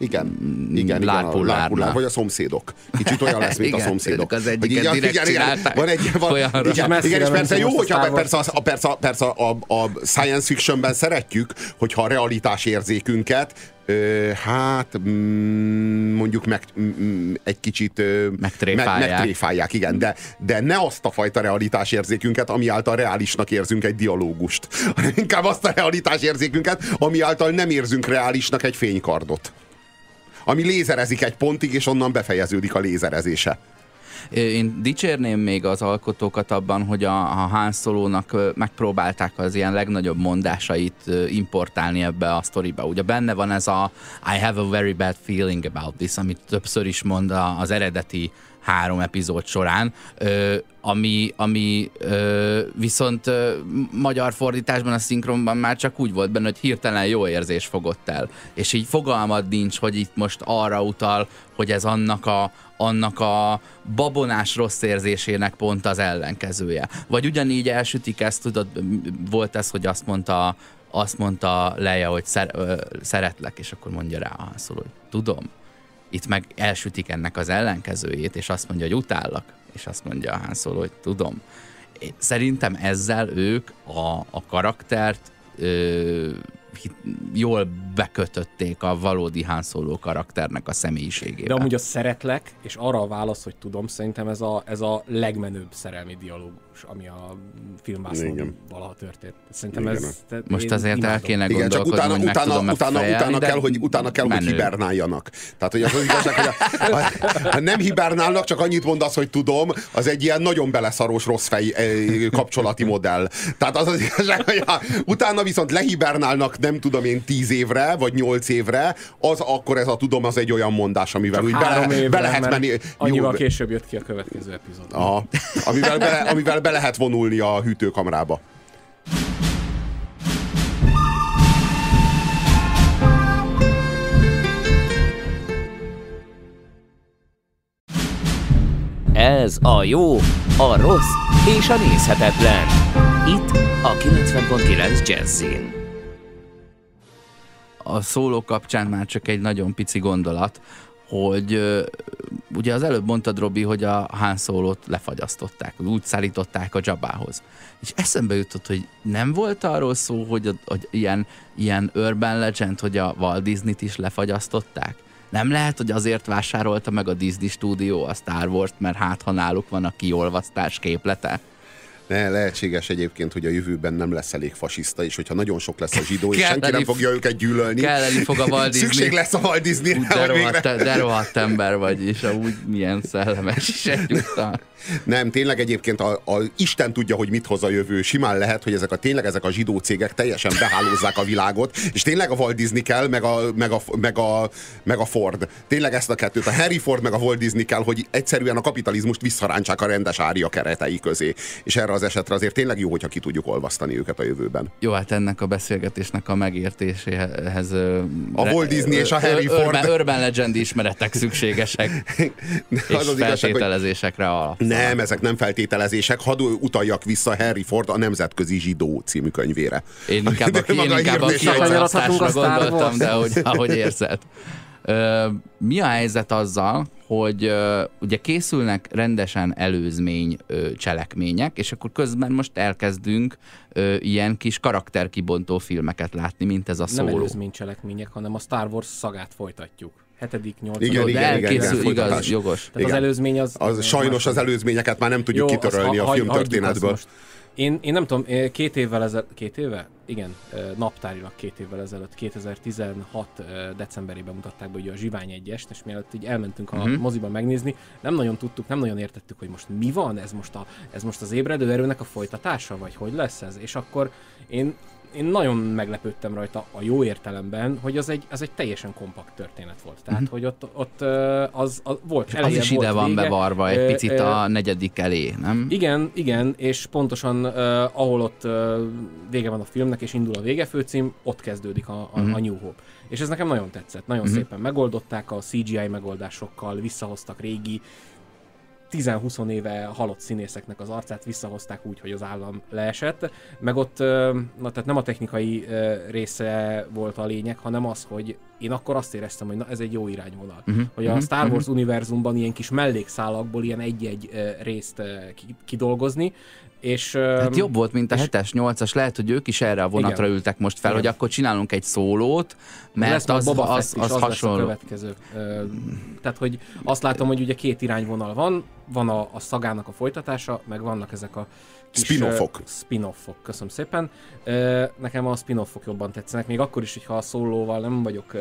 igen, igen, Lárpullár, igen a vagy a szomszédok. Kicsit olyan lesz, mint [LAUGHS] igen, a szomszédok. Az egyiket igen, direkt igen, igen, van egy, van, igen, igen, igen, és persze jó, hogyha persze, a, persze, persze a, a, science fictionben szeretjük, hogyha a realitás érzékünket Ö, hát mm, mondjuk meg, mm, egy kicsit ö, megtréfálják. Meg, megtréfálják, igen, de, de ne azt a fajta realitás érzékünket, ami által reálisnak érzünk egy dialógust, [LAUGHS] hanem inkább azt a realitás érzékünket, ami által nem érzünk reálisnak egy fénykardot. Ami lézerezik egy pontig, és onnan befejeződik a lézerezése. Én dicsérném még az alkotókat abban, hogy a, a Han Solo-nak megpróbálták az ilyen legnagyobb mondásait importálni ebbe a sztoriba. Ugye benne van ez a I have a very bad feeling about this, amit többször is mond az eredeti három epizód során, ö, ami, ami ö, viszont ö, magyar fordításban, a szinkronban már csak úgy volt benne, hogy hirtelen jó érzés fogott el. És így fogalmad nincs, hogy itt most arra utal, hogy ez annak a, annak a babonás rossz érzésének pont az ellenkezője. Vagy ugyanígy elsütik ezt, tudod, volt ez, hogy azt mondta, azt mondta Leia, hogy szer, ö, szeretlek, és akkor mondja rá a hogy tudom. Itt meg elsütik ennek az ellenkezőjét, és azt mondja, hogy utállak, és azt mondja a Han Solo, hogy tudom. Szerintem ezzel ők a, a karaktert ö, jól bekötötték a valódi Han Solo karakternek a személyiségébe. De amúgy a szeretlek, és arra a válasz, hogy tudom, szerintem ez a, ez a legmenőbb szerelmi dialógus, ami a filmvászon valaha történt. Szerintem Igen. ez... Most azért el kéne Igen, csak utána, hogy utána, utána, fejelni, utána, kell, hogy, utána kell, menő. hogy hibernáljanak. Tehát, hogy az, az igazság, hogy a, a, ha nem hibernálnak, csak annyit mondasz, hogy tudom, az egy ilyen nagyon beleszarós rossz fej kapcsolati modell. Tehát az az igazság, hogy a, utána viszont lehibernálnak nem tudom én tíz évre, vagy nyolc évre, az akkor ez a tudom, az egy olyan mondás, amivel Csak úgy bele, évre, be lehet menni. Annyival jó, később jött ki a következő epizód. Aha, amivel, be, amivel be lehet vonulni a hűtőkamrába. Ez a jó, a rossz és a nézhetetlen. Itt a 90.9 Jazzin a szóló kapcsán már csak egy nagyon pici gondolat, hogy ugye az előbb mondtad, Robi, hogy a Han Solo-t lefagyasztották, úgy szállították a Jabához. És eszembe jutott, hogy nem volt arról szó, hogy, a, hogy ilyen, ilyen urban legend, hogy a Walt Disney-t is lefagyasztották? Nem lehet, hogy azért vásárolta meg a Disney stúdió a Star Wars-t, mert hát ha náluk van a kiolvasztás képlete? Ne, lehetséges egyébként, hogy a jövőben nem lesz elég fasiszta, és hogyha nagyon sok lesz a zsidó, és senki nem fogja őket gyűlölni. Kelleni fog a [LAUGHS] Walt Disney. Szükség lesz a Walt Disney-re. De, rohadt, de rohadt ember vagy, és amúgy milyen szellemes is egyúttal. Nem, tényleg egyébként a, a Isten tudja, hogy mit hoz a jövő. Simán lehet, hogy ezek a tényleg ezek a zsidó cégek teljesen behálózzák a világot, és tényleg a Walt Disney kell, meg a, meg a, meg a, meg a Ford. Tényleg ezt a kettőt, a Harry Ford meg a Walt Disney kell, hogy egyszerűen a kapitalizmust visszarántsák a rendes ária keretei közé. És erre az esetre azért tényleg jó, hogyha ki tudjuk olvasztani őket a jövőben. Jó, hát ennek a beszélgetésnek a megértéséhez a Walt Disney és a Harry Ford. Urban, urban Legend ismeretek szükségesek. [LAUGHS] és az az feltételezésekre alap. Nem, ezek nem feltételezések. Hadd utaljak vissza Harry Ford a Nemzetközi Zsidó című könyvére. Én inkább a, [LAUGHS] én inkább a kiegyzasztásra gondoltam, de ahogy, ahogy érzed. Mi a helyzet azzal, hogy uh, ugye készülnek rendesen előzmény uh, cselekmények, és akkor közben most elkezdünk uh, ilyen kis karakterkibontó filmeket látni, mint ez a szóló. Nem előzmény cselekmények, hanem a Star Wars szagát folytatjuk hetedik, nyolcadik. Igen, igen, igen, igen, igen, igaz, jogos. Tehát igen. az előzmény az... az sajnos az előzményeket már nem tudjuk Jó, kitörölni a filmtörténetből. Én, én nem tudom, két évvel ezelőtt, két éve? Igen, naptárilag két évvel ezelőtt, 2016 decemberében mutatták be ugye a Zsivány egyest, és mielőtt így elmentünk a uh-huh. moziba megnézni, nem nagyon tudtuk, nem nagyon értettük, hogy most mi van, ez most, a, ez most az ébredő erőnek a folytatása, vagy hogy lesz ez, és akkor én én nagyon meglepődtem rajta a jó értelemben, hogy az egy, az egy teljesen kompakt történet volt. Tehát, uh-huh. hogy ott, ott az, az volt eleje, Az is ide van vége. bevarva egy picit a negyedik elé, nem? Igen, igen, és pontosan uh, ahol ott uh, vége van a filmnek, és indul a végefőcím, ott kezdődik a, a, uh-huh. a New Hope. És ez nekem nagyon tetszett. Nagyon uh-huh. szépen megoldották a CGI megoldásokkal, visszahoztak régi 10-20 éve halott színészeknek az arcát visszahozták úgy, hogy az állam leesett, meg ott, na tehát nem a technikai része volt a lényeg, hanem az, hogy én akkor azt éreztem, hogy na ez egy jó irányvonal. Uh-huh. Hogy a uh-huh. Star Wars uh-huh. univerzumban ilyen kis mellékszálakból ilyen egy-egy részt kidolgozni, és, hát jobb volt, mint a 7-es, 8-as, lehet, hogy ők is erre a vonatra igen. ültek most fel, igen. hogy akkor csinálunk egy szólót, mert az, az, az, az, az hasonló. a következő. Tehát, hogy azt látom, hogy ugye két irányvonal van, van a, a szagának a folytatása, meg vannak ezek a Spin-offok. Spin-offok, köszönöm szépen. Nekem a spin-offok jobban tetszenek, még akkor is, hogyha a szólóval nem vagyok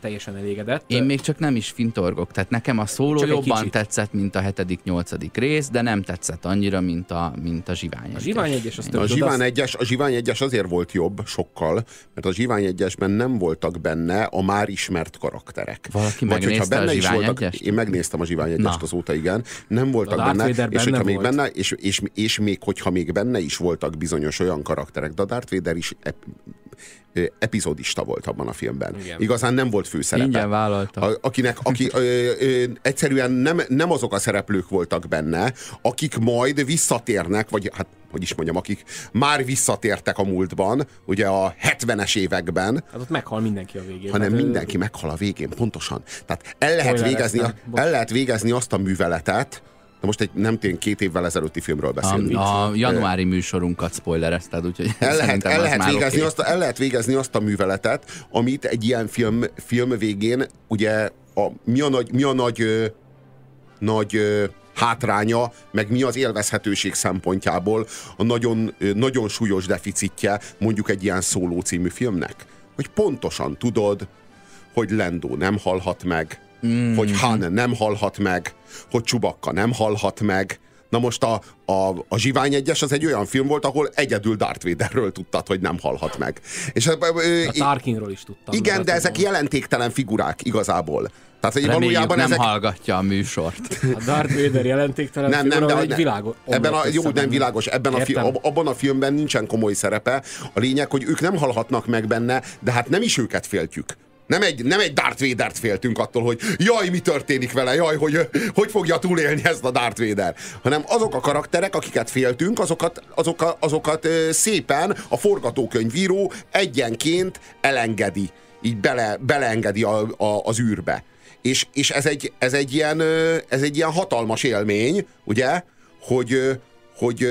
teljesen elégedett. Én még csak nem is fintorgok, tehát nekem a szóló csak jobban tetszett, mint a hetedik, nyolcadik rész, de nem tetszett annyira, mint a, mint a Zsivány 1 A Zsivány 1 az a Zsivány, egyes, a Zsivány 1 azért volt jobb sokkal, mert a Zsivány 1 nem voltak benne a már ismert karakterek. Valaki Vagy hogyha benne a is voltak, Én megnéztem a Zsivány 1 azóta, igen. Nem voltak a benne, és hogyha még benne, és, és, és még hogyha még benne is voltak bizonyos olyan karakterek, de a Darth Vader is epizódista volt abban a filmben. Igen. Igazán nem volt főszerepe. Ingyen vállalta. A, akinek, aki ö, ö, egyszerűen nem, nem azok a szereplők voltak benne, akik majd visszatérnek, vagy hát hogy is mondjam, akik már visszatértek a múltban, ugye a 70-es években. Hát ott meghal mindenki a végén. Hanem hát, mindenki meghal a végén, pontosan. Tehát el lehet, végezni, el lehet végezni azt a műveletet, de most egy nem tény két évvel ezelőtti filmről beszélünk. A, a januári műsorunkat spoilerezted, úgyhogy el lehet, el, lehet végezni okay. azt, el lehet végezni azt a műveletet, amit egy ilyen film, film végén, ugye a, mi a nagy, mi a nagy, ö, nagy ö, hátránya, meg mi az élvezhetőség szempontjából a nagyon, ö, nagyon súlyos deficitje mondjuk egy ilyen szóló című filmnek. Hogy pontosan tudod, hogy Lendó nem halhat meg, mm. hogy Han nem halhat meg, hogy Csubakka nem halhat meg. Na most a, a, a Zsivány egyes az egy olyan film volt, ahol egyedül Darth Vaderről tudtad, hogy nem halhat meg. És, a Tarkinról is tudtam. Igen, de ezek jelentéktelen figurák igazából. Tehát, hogy valójában nem ezek... hallgatja a műsort. A Darth Vader jelentéktelen nem, nem, de, egy világos. Ebben a, jó, nem világos. Ebben a fi, abban a filmben nincsen komoly szerepe. A lényeg, hogy ők nem halhatnak meg benne, de hát nem is őket féltjük. Nem egy, nem egy Darth Vader-t féltünk attól, hogy jaj, mi történik vele, jaj, hogy hogy fogja túlélni ezt a Darth Vader. Hanem azok a karakterek, akiket féltünk, azokat, azokat, azokat szépen a forgatókönyvíró egyenként elengedi. Így bele, beleengedi a, a, az űrbe. És, és ez, egy, ez, egy ilyen, ez egy ilyen hatalmas élmény, ugye, hogy, hogy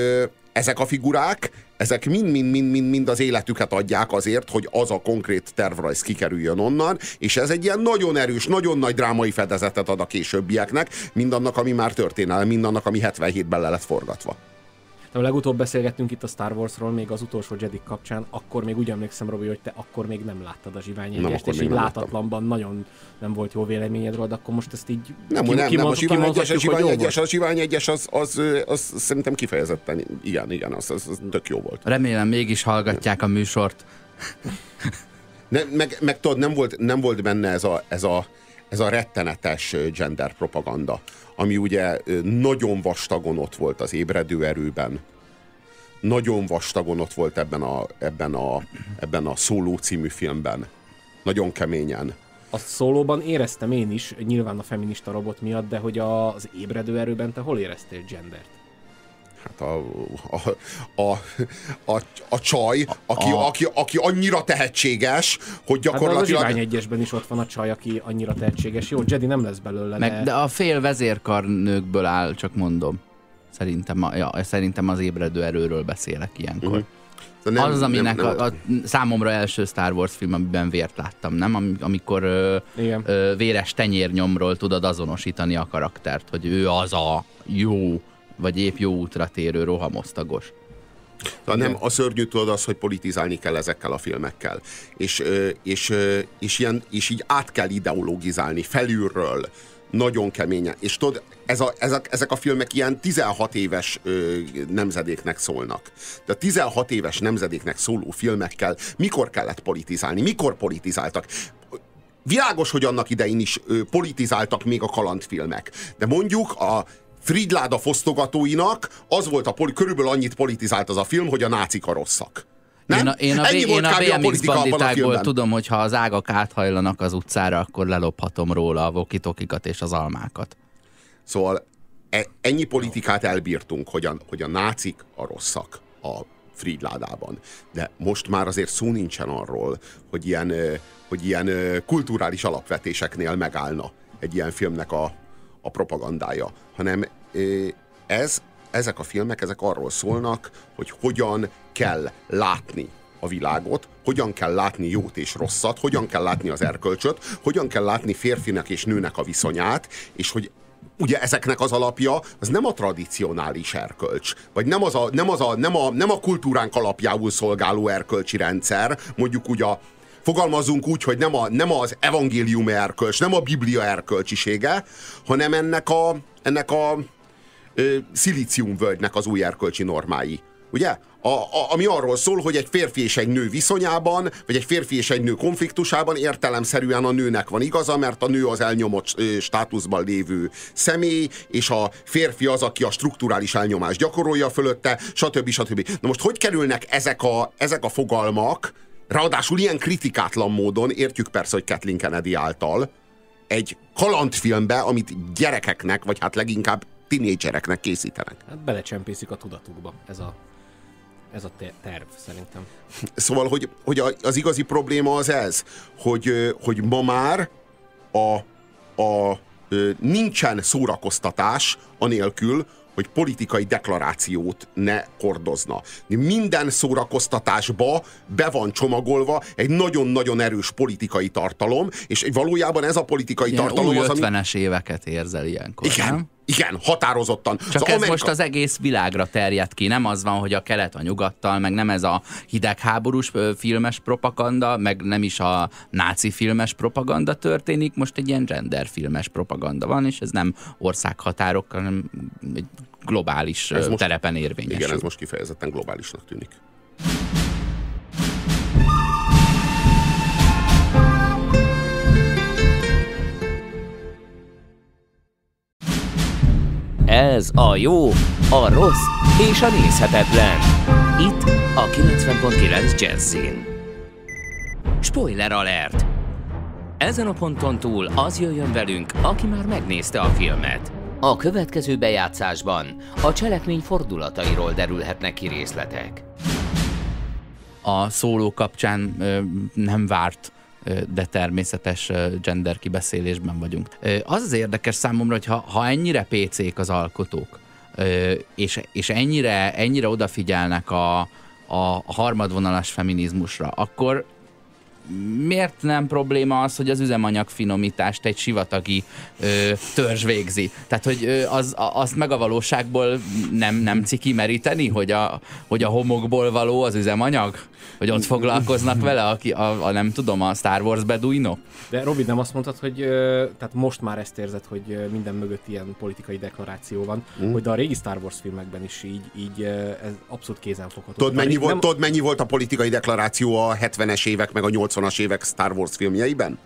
ezek a figurák ezek mind-mind-mind-mind az életüket adják azért, hogy az a konkrét tervrajz kikerüljön onnan, és ez egy ilyen nagyon erős, nagyon nagy drámai fedezetet ad a későbbieknek, mindannak, ami már történelem, mindannak, ami 77-ben le lett forgatva. De legutóbb beszélgettünk itt a Star Warsról, még az utolsó Jedi kapcsán, akkor még úgy emlékszem, Robi, hogy te akkor még nem láttad a zsivány egyest, és így látatlanban láttam. nagyon nem volt jó véleményed róla, de akkor most ezt így Nem, ki, nem, nem, a Zsivány egyes, a Zsivány egyes, a Zsivány egyes az, az, az, az, szerintem kifejezetten, igen, igen, az, az, az tök jó volt. Remélem mégis hallgatják a műsort. Ne, meg, meg tudod, nem volt, nem volt benne ez a, ez a, ez a rettenetes gender propaganda, ami ugye nagyon vastagon ott volt az ébredő erőben, nagyon vastagon ott volt ebben a, ebben a, ebben a Szóló című filmben. Nagyon keményen. A szólóban éreztem én is, nyilván a feminista robot miatt, de hogy az ébredő erőben te hol éreztél gendert? Hát a, a, a, a, a csaj, aki, a... Aki, aki annyira tehetséges, hogy gyakorlatilag... Hát a egyesben is ott van a csaj, aki annyira tehetséges. Jó, Jedi nem lesz belőle, Meg, de... de a fél vezérkarnőkből áll, csak mondom. Szerintem, a, ja, szerintem az ébredő erőről beszélek ilyenkor. Uh-huh. Nem, az, aminek nem, nem. A, a, számomra első Star Wars film, amiben vért láttam, nem? Amikor ö, ö, véres tenyérnyomról tudod azonosítani a karaktert, hogy ő az a jó vagy épp jó útra térő rohamosztagos. De nem, a szörnyű tudod az, hogy politizálni kell ezekkel a filmekkel. És, és, és, ilyen, és így át kell ideologizálni felülről, nagyon keményen. És tudod, ez a, ezek, ezek a filmek ilyen 16 éves ö, nemzedéknek szólnak. De a 16 éves nemzedéknek szóló filmekkel mikor kellett politizálni? Mikor politizáltak? Világos, hogy annak idején is ö, politizáltak még a kalandfilmek. De mondjuk a Fridláda fosztogatóinak az volt a, körülbelül annyit politizált az a film, hogy a nácik a rosszak. Nem? Én a, én a, Ennyi én a BMX banditákból tudom, hogy ha az ágak áthajlanak az utcára, akkor lelophatom róla a vokitokikat és az almákat. Szóval e, ennyi politikát elbírtunk, hogy a, hogy a nácik a rosszak a Fridládában. De most már azért szó nincsen arról, hogy ilyen, hogy ilyen kulturális alapvetéseknél megállna egy ilyen filmnek a, a propagandája, hanem ez, ezek a filmek, ezek arról szólnak, hogy hogyan kell látni a világot, hogyan kell látni jót és rosszat, hogyan kell látni az erkölcsöt, hogyan kell látni férfinek és nőnek a viszonyát, és hogy ugye ezeknek az alapja az nem a tradicionális erkölcs, vagy nem, az a, nem, az a, nem, a, nem a kultúránk alapjául szolgáló erkölcsi rendszer, mondjuk ugye a fogalmazunk úgy, hogy nem, a, nem az evangélium erkölcs, nem a Biblia erkölcsisége, hanem ennek a, ennek a szilíciumvölgynek az új erkölcsi normái. Ugye? A, a, ami arról szól, hogy egy férfi és egy nő viszonyában, vagy egy férfi és egy nő konfliktusában értelemszerűen a nőnek van igaza, mert a nő az elnyomott státuszban lévő személy, és a férfi az, aki a strukturális elnyomást gyakorolja fölötte, stb. stb. Na most hogy kerülnek ezek a, ezek a fogalmak, ráadásul ilyen kritikátlan módon, értjük persze, hogy Kathleen Kennedy által, egy kalandfilmbe, amit gyerekeknek, vagy hát leginkább tinédzsereknek készítenek. Hát belecsempészik a tudatukba ez a ez a terv szerintem. Szóval, hogy, hogy az igazi probléma az ez, hogy, hogy ma már a, a, nincsen szórakoztatás anélkül, hogy politikai deklarációt ne hordozna. Minden szórakoztatásba be van csomagolva egy nagyon-nagyon erős politikai tartalom, és valójában ez a politikai Ilyen tartalom új az, 50-es ami... éveket érzel ilyenkor, Igen, nem? Igen, határozottan. Csak az ez Amerika... most az egész világra terjed ki, nem az van, hogy a kelet a nyugattal, meg nem ez a hidegháborús filmes propaganda, meg nem is a náci filmes propaganda történik, most egy ilyen gender filmes propaganda van, és ez nem országhatárok, hanem egy globális ez most, terepen érvényes. Igen, ez most kifejezetten globálisnak tűnik. Ez a jó, a rossz és a nézhetetlen. Itt a 90.9 Jazzin. Spoiler alert! Ezen a ponton túl az jöjjön velünk, aki már megnézte a filmet. A következő bejátszásban a cselekmény fordulatairól derülhetnek ki részletek. A szóló kapcsán ö, nem várt de természetes gender kibeszélésben vagyunk. Az az érdekes számomra, hogy ha, ha ennyire PC-k az alkotók, és, és ennyire, ennyire odafigyelnek a, a harmadvonalas feminizmusra, akkor miért nem probléma az, hogy az üzemanyag finomítást egy sivatagi ö, törzs végzi? Tehát, hogy ö, az, azt meg a valóságból nem, nem ciki meríteni, hogy a, hogy a homokból való az üzemanyag? Hogy ott foglalkoznak vele, aki a, a nem tudom, a Star Wars beduinok? De Robi, nem azt mondtad, hogy tehát most már ezt érzed, hogy minden mögött ilyen politikai deklaráció van, mm. hogy de a régi Star Wars filmekben is így, így ez abszolút kézenfogható. Tudod mennyi, volt, nem... tudod, mennyi volt a politikai deklaráció a 70-es évek meg a 80-as évek Star Wars filmjeiben?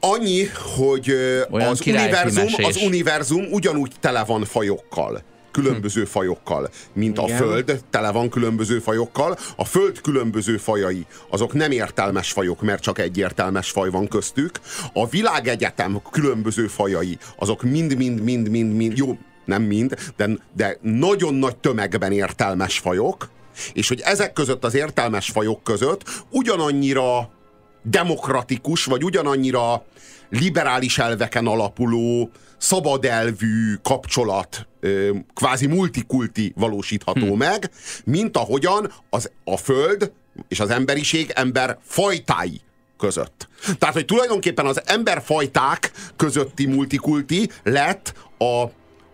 Annyi, hogy Olyan az univerzum, az univerzum ugyanúgy tele van fajokkal különböző fajokkal, mint Igen. a Föld tele van különböző fajokkal. A Föld különböző fajai, azok nem értelmes fajok, mert csak egy értelmes faj van köztük. A világegyetem különböző fajai, azok mind-mind-mind-mind-mind, jó, nem mind, de, de nagyon nagy tömegben értelmes fajok, és hogy ezek között az értelmes fajok között ugyanannyira demokratikus, vagy ugyanannyira liberális elveken alapuló, szabadelvű kapcsolat kvázi multikulti valósítható hm. meg, mint ahogyan az, a Föld és az emberiség ember fajtái között. Tehát, hogy tulajdonképpen az emberfajták közötti multikulti lett a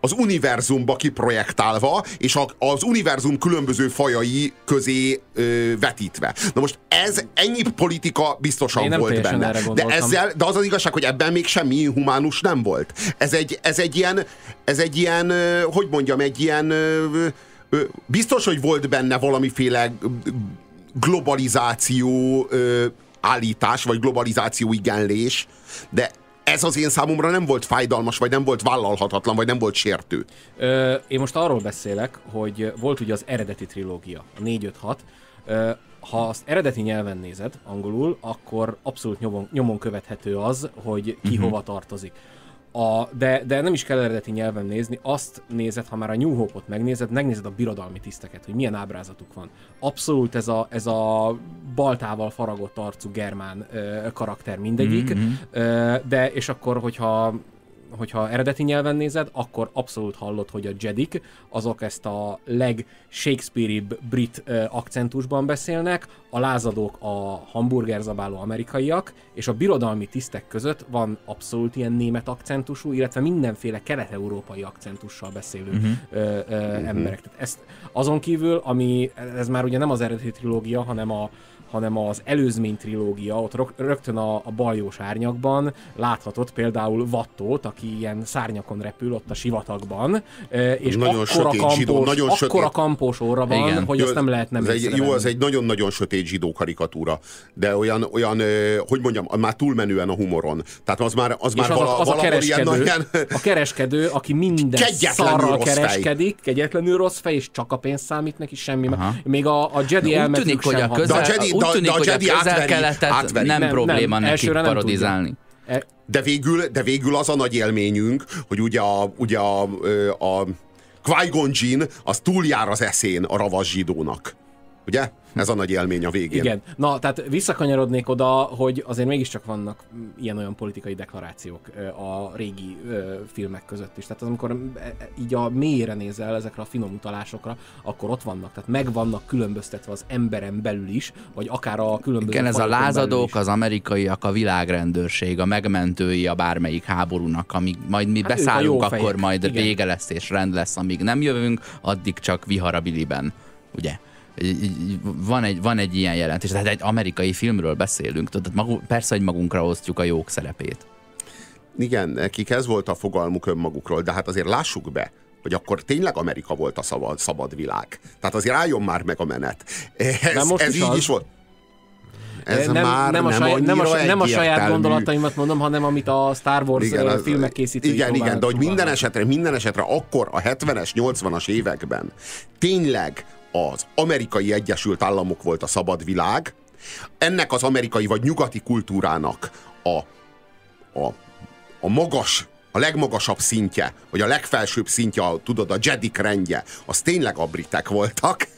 az univerzumba kiprojektálva, és a, az univerzum különböző fajai közé ö, vetítve. Na most ez ennyi politika biztosan volt benne. De, ezzel, de az az igazság, hogy ebben még semmi humánus nem volt. Ez egy, ez egy ilyen, ez egy ilyen, hogy mondjam, egy ilyen biztos, hogy volt benne valamiféle globalizáció állítás, vagy globalizáció igenlés, de ez az én számomra nem volt fájdalmas, vagy nem volt vállalhatatlan, vagy nem volt sértő. Ö, én most arról beszélek, hogy volt ugye az eredeti trilógia, a 4-5-6. Ö, ha azt eredeti nyelven nézed, angolul, akkor abszolút nyomon, nyomon követhető az, hogy ki uh-huh. hova tartozik. A, de, de nem is kell eredeti nyelven nézni, azt nézed, ha már a New Hope-ot megnézed, megnézed a birodalmi tiszteket, hogy milyen ábrázatuk van. Abszolút ez a, ez a baltával faragott arcú germán ö, karakter mindegyik, mm-hmm. ö, de és akkor, hogyha hogyha eredeti nyelven nézed, akkor abszolút hallod, hogy a Jedik azok ezt a leg shakespeare brit akcentusban beszélnek, a lázadók a hamburgerzabáló amerikaiak, és a birodalmi tisztek között van abszolút ilyen német akcentusú, illetve mindenféle kelet-európai akcentussal beszélő uh-huh. ö, ö, emberek. Tehát ezt azon kívül, ami, ez már ugye nem az eredeti trilógia, hanem a hanem az előzmény trilógia, ott rögtön a, a baljós árnyakban láthatott például Vattót, aki ilyen szárnyakon repül ott a sivatagban, és nagyon akkora, kampós, zsidó, nagyon akkora sötét... kampós óra van, Igen. hogy azt nem lehet nem egy, Jó, az egy nagyon-nagyon sötét zsidó karikatúra, de olyan, olyan hogy mondjam, már túlmenően a humoron. Tehát az már, az már az, vala, az a kereskedő, ilyen... a kereskedő, aki minden szarral kereskedik, fej. kegyetlenül rossz fej, és csak a pénz számít neki semmi. Aha. Még a, a Jedi elmetűk tűnik, hogy a közel, de a Jedi, úgy tűnik, hogy a közel-keletet nem, nem probléma nem, nekik parodizálni. E- de végül, de végül az a nagy élményünk, hogy ugye a, ugye a, a, a Qui-Gon Jinn az túljár az eszén a ravas zsidónak. Ugye? Ez a nagy élmény a végén. Igen. Na, tehát visszakanyarodnék oda, hogy azért mégiscsak vannak ilyen-olyan politikai deklarációk a régi filmek között is. Tehát az, amikor e, így a mélyre nézel ezekre a finom utalásokra, akkor ott vannak. Tehát meg vannak különböztetve az emberen belül is, vagy akár a különböző Igen, ez a lázadók, az amerikaiak, a világrendőrség, a megmentői a bármelyik háborúnak, amíg majd mi hát beszállunk, akkor majd Igen. vége lesz és rend lesz, amíg nem jövünk, addig csak viharabiliben. Ugye? Van egy, van egy ilyen jelentés, tehát egy amerikai filmről beszélünk, tudod, magunk, persze, hogy magunkra osztjuk a jók szerepét. Igen, nekik ez volt a fogalmuk önmagukról, de hát azért lássuk be, hogy akkor tényleg Amerika volt a szabad, szabad világ. Tehát azért álljon már meg a menet. Ez, nem most ez is így az. is volt. Ez nem, már nem, a saját, nem, a, nem a saját gondolataimat mondom, hanem amit a Star Wars igen, az, filmek készítői Igen, igen, de hogy minden esetre, minden esetre akkor a 70-es, 80-as években tényleg az amerikai Egyesült Államok volt a szabad világ, ennek az amerikai vagy nyugati kultúrának a, a, a magas, a legmagasabb szintje, vagy a legfelsőbb szintje, tudod, a Jedik rendje, az tényleg a britek voltak.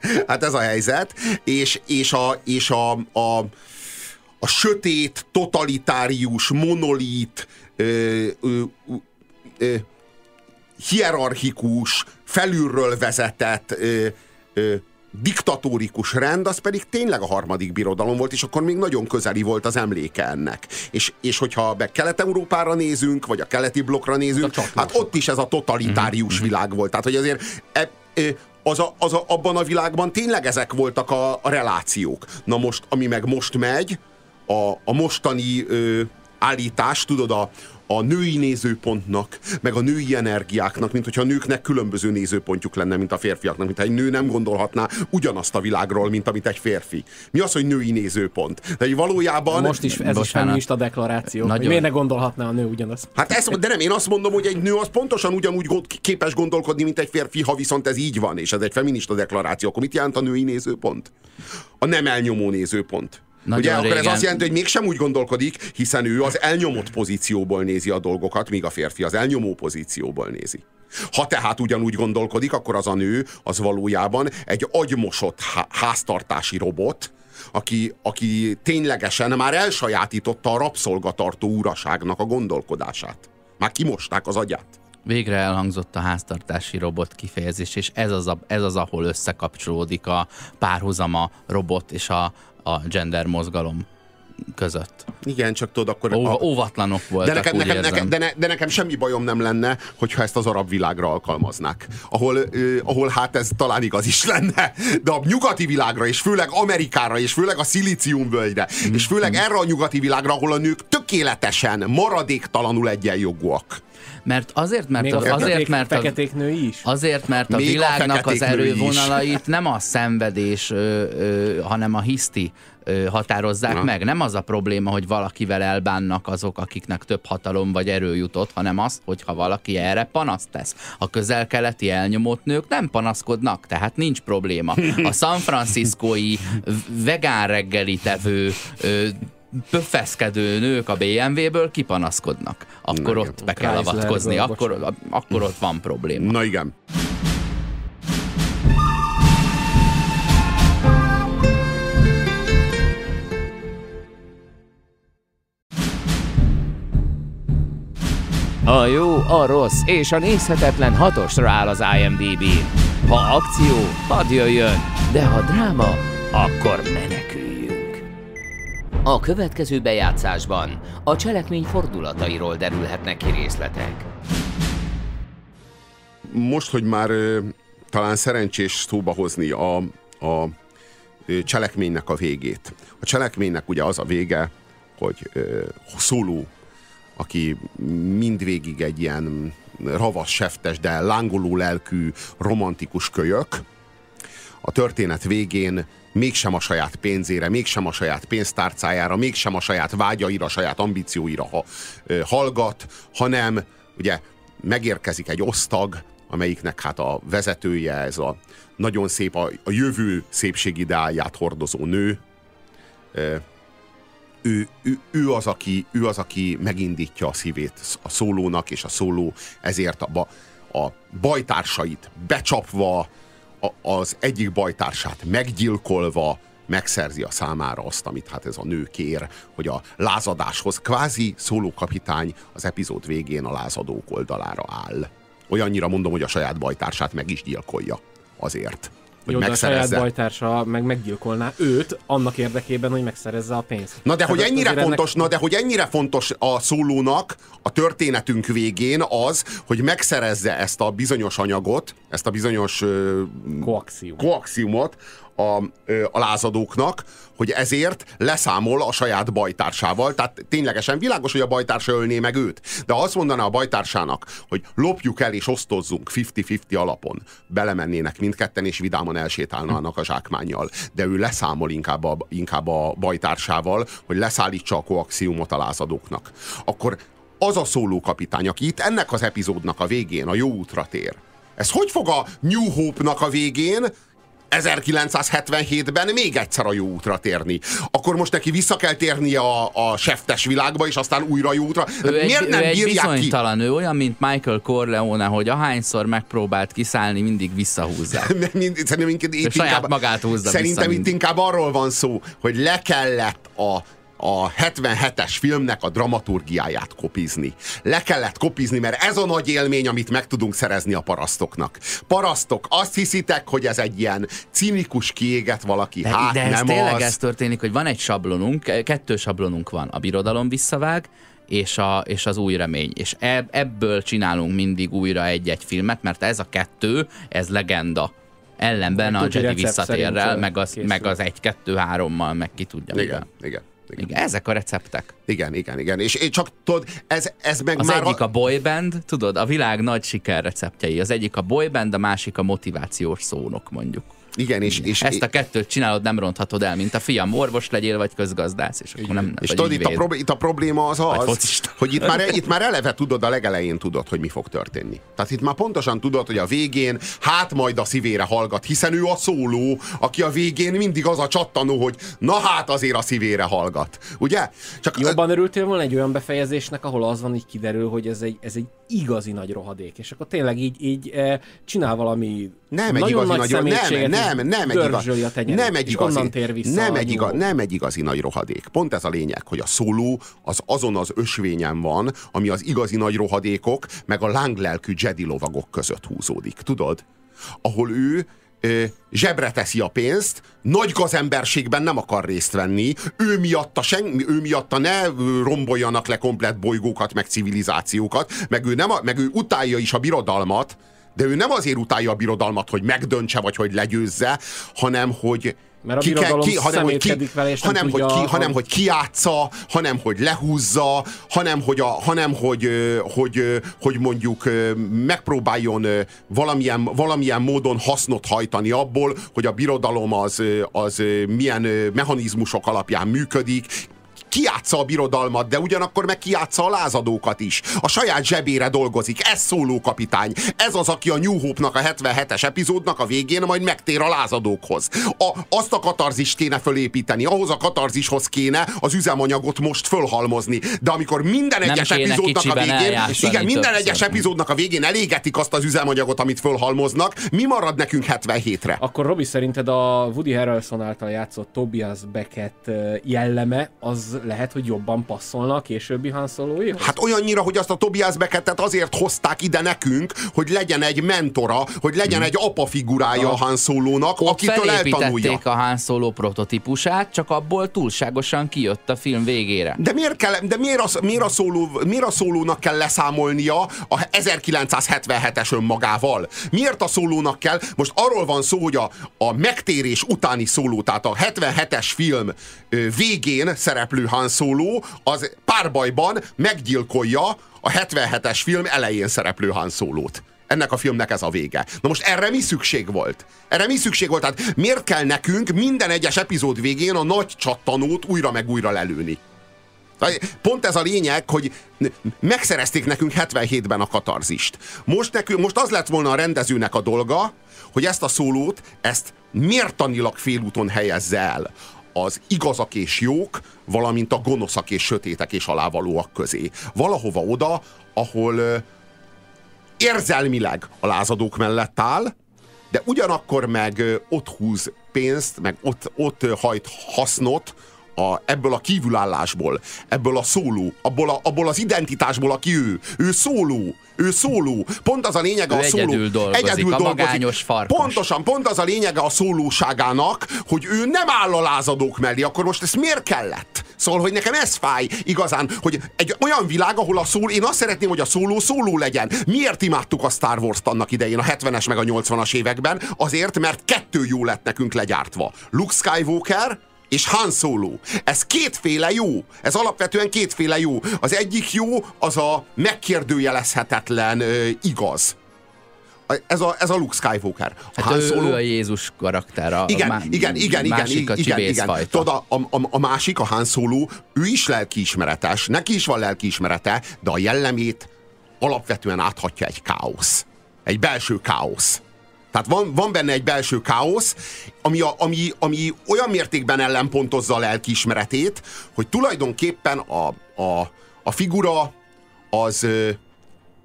[LAUGHS] hát ez a helyzet. És, és, a, és a, a, a sötét, totalitárius, monolit, ö, ö, ö, hierarchikus, felülről vezetett ö, ö, diktatórikus rend, az pedig tényleg a harmadik birodalom volt, és akkor még nagyon közeli volt az emléke ennek. És, és hogyha be Kelet-Európára nézünk, vagy a keleti blokkra nézünk, hát ott is ez a totalitárius mm-hmm. világ volt. Tehát, hogy azért e, e, az a, az a, abban a világban tényleg ezek voltak a, a relációk. Na most, ami meg most megy, a, a mostani ö, állítás, tudod, a, a női nézőpontnak, meg a női energiáknak, mint hogyha a nőknek különböző nézőpontjuk lenne, mint a férfiaknak, mint egy nő nem gondolhatná ugyanazt a világról, mint amit egy férfi. Mi az, hogy női nézőpont? De valójában... Most is ez Bocsánat. is a deklaráció. Nagyon... miért ne gondolhatná a nő ugyanazt? Hát ezt, de nem, én azt mondom, hogy egy nő az pontosan ugyanúgy képes gondolkodni, mint egy férfi, ha viszont ez így van, és ez egy feminista deklaráció, akkor mit jelent a női nézőpont? A nem elnyomó nézőpont. Nagyon Ugye, régen. akkor ez azt jelenti, hogy mégsem úgy gondolkodik, hiszen ő az elnyomott pozícióból nézi a dolgokat, míg a férfi az elnyomó pozícióból nézi. Ha tehát ugyanúgy gondolkodik, akkor az a nő az valójában egy agymosott háztartási robot, aki, aki ténylegesen már elsajátította a rabszolgatartó uraságnak a gondolkodását. Már kimosták az agyát. Végre elhangzott a háztartási robot kifejezés, és ez az, a, ez az ahol összekapcsolódik a párhuzama robot és a, a gender mozgalom között. Igen, csak tudod, akkor... Ó, a... Óvatlanok voltak, de nekem, nekem, nekem, de, ne, de nekem semmi bajom nem lenne, hogyha ezt az arab világra alkalmaznák. Ahol, ö, ahol hát ez talán igaz is lenne, de a nyugati világra, és főleg Amerikára, és főleg a szilíciumvölgyre, mm. és főleg erre a nyugati világra, ahol a nők tökéletesen, maradéktalanul egyenjogúak. Mert azért, mert, Még a, feketék, azért, mert feketék nő is. Azért, mert a Még világnak a az erővonalait nem a szenvedés, ö, ö, hanem a hiszti ö, határozzák Na. meg. Nem az a probléma, hogy valakivel elbánnak azok, akiknek több hatalom vagy erő jutott, hanem az, hogyha valaki erre panaszt tesz. A közel-keleti elnyomott nők nem panaszkodnak, tehát nincs probléma. A San Franciscói vegán reggeli pöffeszkedő nők a BMW-ből kipanaszkodnak. Akkor Na, ott be kell avatkozni, akkor, akkor ott van probléma. Na igen. A jó, a rossz és a nézhetetlen hatosra áll az imdb Ha akció, hadd jöjjön, de ha dráma, akkor meneküljünk. A következő bejátszásban a cselekmény fordulatairól derülhetnek ki részletek. Most, hogy már talán szerencsés szóba hozni a, a cselekménynek a végét. A cselekménynek ugye az a vége, hogy ö, szóló aki mindvégig egy ilyen ravasz seftes, de lángoló lelkű romantikus kölyök, a történet végén mégsem a saját pénzére, mégsem a saját pénztárcájára, mégsem a saját vágyaira, saját ambícióira ha, ö, hallgat, hanem ugye megérkezik egy osztag, amelyiknek hát a vezetője ez a nagyon szép, a, a jövő szépségideáját hordozó nő. Ö, ő, ő, ő, az, aki, ő az, aki megindítja a szívét a szólónak, és a szóló ezért a, a bajtársait becsapva, az egyik bajtársát meggyilkolva megszerzi a számára azt, amit hát ez a nő kér, hogy a lázadáshoz kvázi szólókapitány az epizód végén a lázadók oldalára áll. Olyannyira mondom, hogy a saját bajtársát meg is gyilkolja azért. Hogy Jó, megszerezze. de a saját bajtársa meg meggyilkolná őt annak érdekében, hogy megszerezze a pénzt. Na de, hogy ennyire fontos, ennek... na de hogy ennyire fontos a szólónak a történetünk végén az, hogy megszerezze ezt a bizonyos anyagot, ezt a bizonyos Koaxium. koaxiumot, a, a lázadóknak, hogy ezért leszámol a saját bajtársával. Tehát ténylegesen világos, hogy a bajtársa ölné meg őt. De azt mondaná a bajtársának, hogy lopjuk el és osztozzunk 50-50 alapon, belemennének mindketten, és vidáman elsétálnának a zsákmányjal. De ő leszámol inkább a, inkább a bajtársával, hogy leszállítsa a koaxiumot a lázadóknak. Akkor az a szólókapitány, aki itt ennek az epizódnak a végén a jó útra tér, ez hogy fog a New Hope-nak a végén 1977-ben még egyszer a jó útra térni. Akkor most neki vissza kell térnie a, a seftes világba, és aztán újra jó útra. Ő Miért egy, nem ő egy bizonytalan, ki? ő olyan, mint Michael Corleone, hogy ahányszor megpróbált kiszállni, mindig visszahúzzák. [LAUGHS] szerintem itt saját inkább, magát húzza Szerintem vissza, itt inkább arról van szó, hogy le kellett a a 77-es filmnek a dramaturgiáját kopizni. Le kellett kopizni, mert ez a nagy élmény, amit meg tudunk szerezni a parasztoknak. Parasztok, azt hiszitek, hogy ez egy ilyen cinikus kiéget valaki, de, hát de ez nem tényleg az. ez történik, hogy van egy sablonunk, kettő sablonunk van. A birodalom visszavág, és, a, és az új remény. És ebből csinálunk mindig újra egy-egy filmet, mert ez a kettő, ez legenda ellenben a Jedi visszatérrel, meg az, meg az egy-kettő-hárommal, meg ki tudja igen, mivel. Igen. Igen. igen. Ezek a receptek. Igen, igen, igen. És én csak tudod, ez, ez meg az már... Az egyik a boyband, tudod, a világ nagy siker receptjei. Az egyik a boyband, a másik a motivációs szónok, mondjuk. Igen, és, és ezt a kettőt csinálod, nem ronthatod el, mint a fiam, orvos legyél, vagy közgazdász, és akkor nem És tudod, itt a, itt a probléma az az, hogy itt már, [LAUGHS] itt már eleve tudod, a legelején tudod, hogy mi fog történni. Tehát itt már pontosan tudod, hogy a végén hát majd a szívére hallgat, hiszen ő a szóló, aki a végén mindig az a csattanó, hogy na hát azért a szívére hallgat. Ugye? Csak Jobban örültél volna egy olyan befejezésnek, ahol az van, így kiderül, hogy ez egy, ez egy igazi nagy rohadék, és akkor tényleg így, így e, csinál valami nem egy igazi nagy, nagy nem, nem, nem, egy igazi, a tenyerét, nem egy igazi, tér vissza nem, egy iga, nem egy igazi nagy rohadék. Pont ez a lényeg, hogy a szóló az azon az ösvényen van, ami az igazi nagy rohadékok, meg a lánglelkű Jedi lovagok között húzódik. Tudod? Ahol ő ö, zsebre teszi a pénzt, nagy gazemberségben nem akar részt venni, ő miatta, sen, ő miatta ne romboljanak le komplet bolygókat, meg civilizációkat, meg ő, nem, meg ő utálja is a birodalmat, de ő nem azért utálja a birodalmat, hogy megdöntse, vagy hogy legyőzze, hanem hogy mert a ki, ki, hanem, hogy ki, vele, és hanem, hogy ki, hanem, hogy kiátsza, hanem, hogy lehúzza, hanem, hogy, a, hanem hogy, hogy, hogy mondjuk megpróbáljon valamilyen, valamilyen módon hasznot hajtani abból, hogy a birodalom az, az milyen mechanizmusok alapján működik, kiátsza a birodalmat, de ugyanakkor meg kiátsza a lázadókat is. A saját zsebére dolgozik. Ez szóló kapitány. Ez az, aki a New Hope-nak a 77-es epizódnak a végén majd megtér a lázadókhoz. A, azt a katarzist kéne fölépíteni, ahhoz a katarzishoz kéne az üzemanyagot most fölhalmozni. De amikor minden egyes epizódnak a végén, igen, minden egyes epizódnak a végén elégetik azt az üzemanyagot, amit fölhalmoznak, mi marad nekünk 77-re? Akkor Robi, szerinted a Woody Harrelson által játszott Tobias Beckett jelleme az lehet, hogy jobban passzolna a későbbi Han Solo-éhoz? Hát olyannyira, hogy azt a Tobias Beckettet azért hozták ide nekünk, hogy legyen egy mentora, hogy legyen hmm. egy apa figurája a Han Solo-nak, akitől eltanulja. a Han Solo prototípusát, csak abból túlságosan kijött a film végére. De miért, kell, de miért, a, miért, a szóló, miért a szólónak kell leszámolnia a 1977-es önmagával? Miért a szólónak kell? Most arról van szó, hogy a, a megtérés utáni szóló, tehát a 77-es film végén szereplő Han Solo az párbajban meggyilkolja a 77-es film elején szereplő Han Solo-t ennek a filmnek ez a vége. Na most erre mi szükség volt? Erre mi szükség volt? Tehát miért kell nekünk minden egyes epizód végén a nagy csattanót újra meg újra lelőni? Pont ez a lényeg, hogy megszerezték nekünk 77-ben a katarzist. Most, nekünk, most az lett volna a rendezőnek a dolga, hogy ezt a szólót, ezt mértanilag félúton helyezze el az igazak és jók, valamint a gonoszak és sötétek és alávalóak közé. Valahova oda, ahol érzelmileg a lázadók mellett áll, de ugyanakkor meg ott húz pénzt, meg ott, ott hajt hasznot a, ebből a kívülállásból, ebből a szóló, abból, a, abból az identitásból, aki ő. Ő szóló, ő szóló. Pont az a lényege ő a szóló. Egyedül dolgozik, egyedül a dolgozik. farkas. Pontosan, pont az a lényege a szólóságának, hogy ő nem áll a lázadók mellé. Akkor most ez miért kellett? Szóval, hogy nekem ez fáj igazán, hogy egy olyan világ, ahol a szól, én azt szeretném, hogy a szóló szóló legyen. Miért imádtuk a Star Wars-t annak idején, a 70-es meg a 80-as években? Azért, mert kettő jó lett nekünk legyártva. Luke Skywalker, és Han Solo. Ez kétféle jó. Ez alapvetően kétféle jó. Az egyik jó, az a megkérdőjelezhetetlen ö, igaz. Ez a, ez a Luke Skywalker. A hát Han Solo... ő, ő a Jézus karakter. A igen, má, igen, igen, másik igen, igen, igen, igen. Tudod, a, a, a, másik, a Han Solo, ő is lelkiismeretes, neki is van lelkiismerete, de a jellemét alapvetően áthatja egy káosz. Egy belső káosz. Tehát van, van benne egy belső káosz, ami, a, ami, ami olyan mértékben ellenpontozza a lelkiismeretét, hogy tulajdonképpen a, a, a figura az,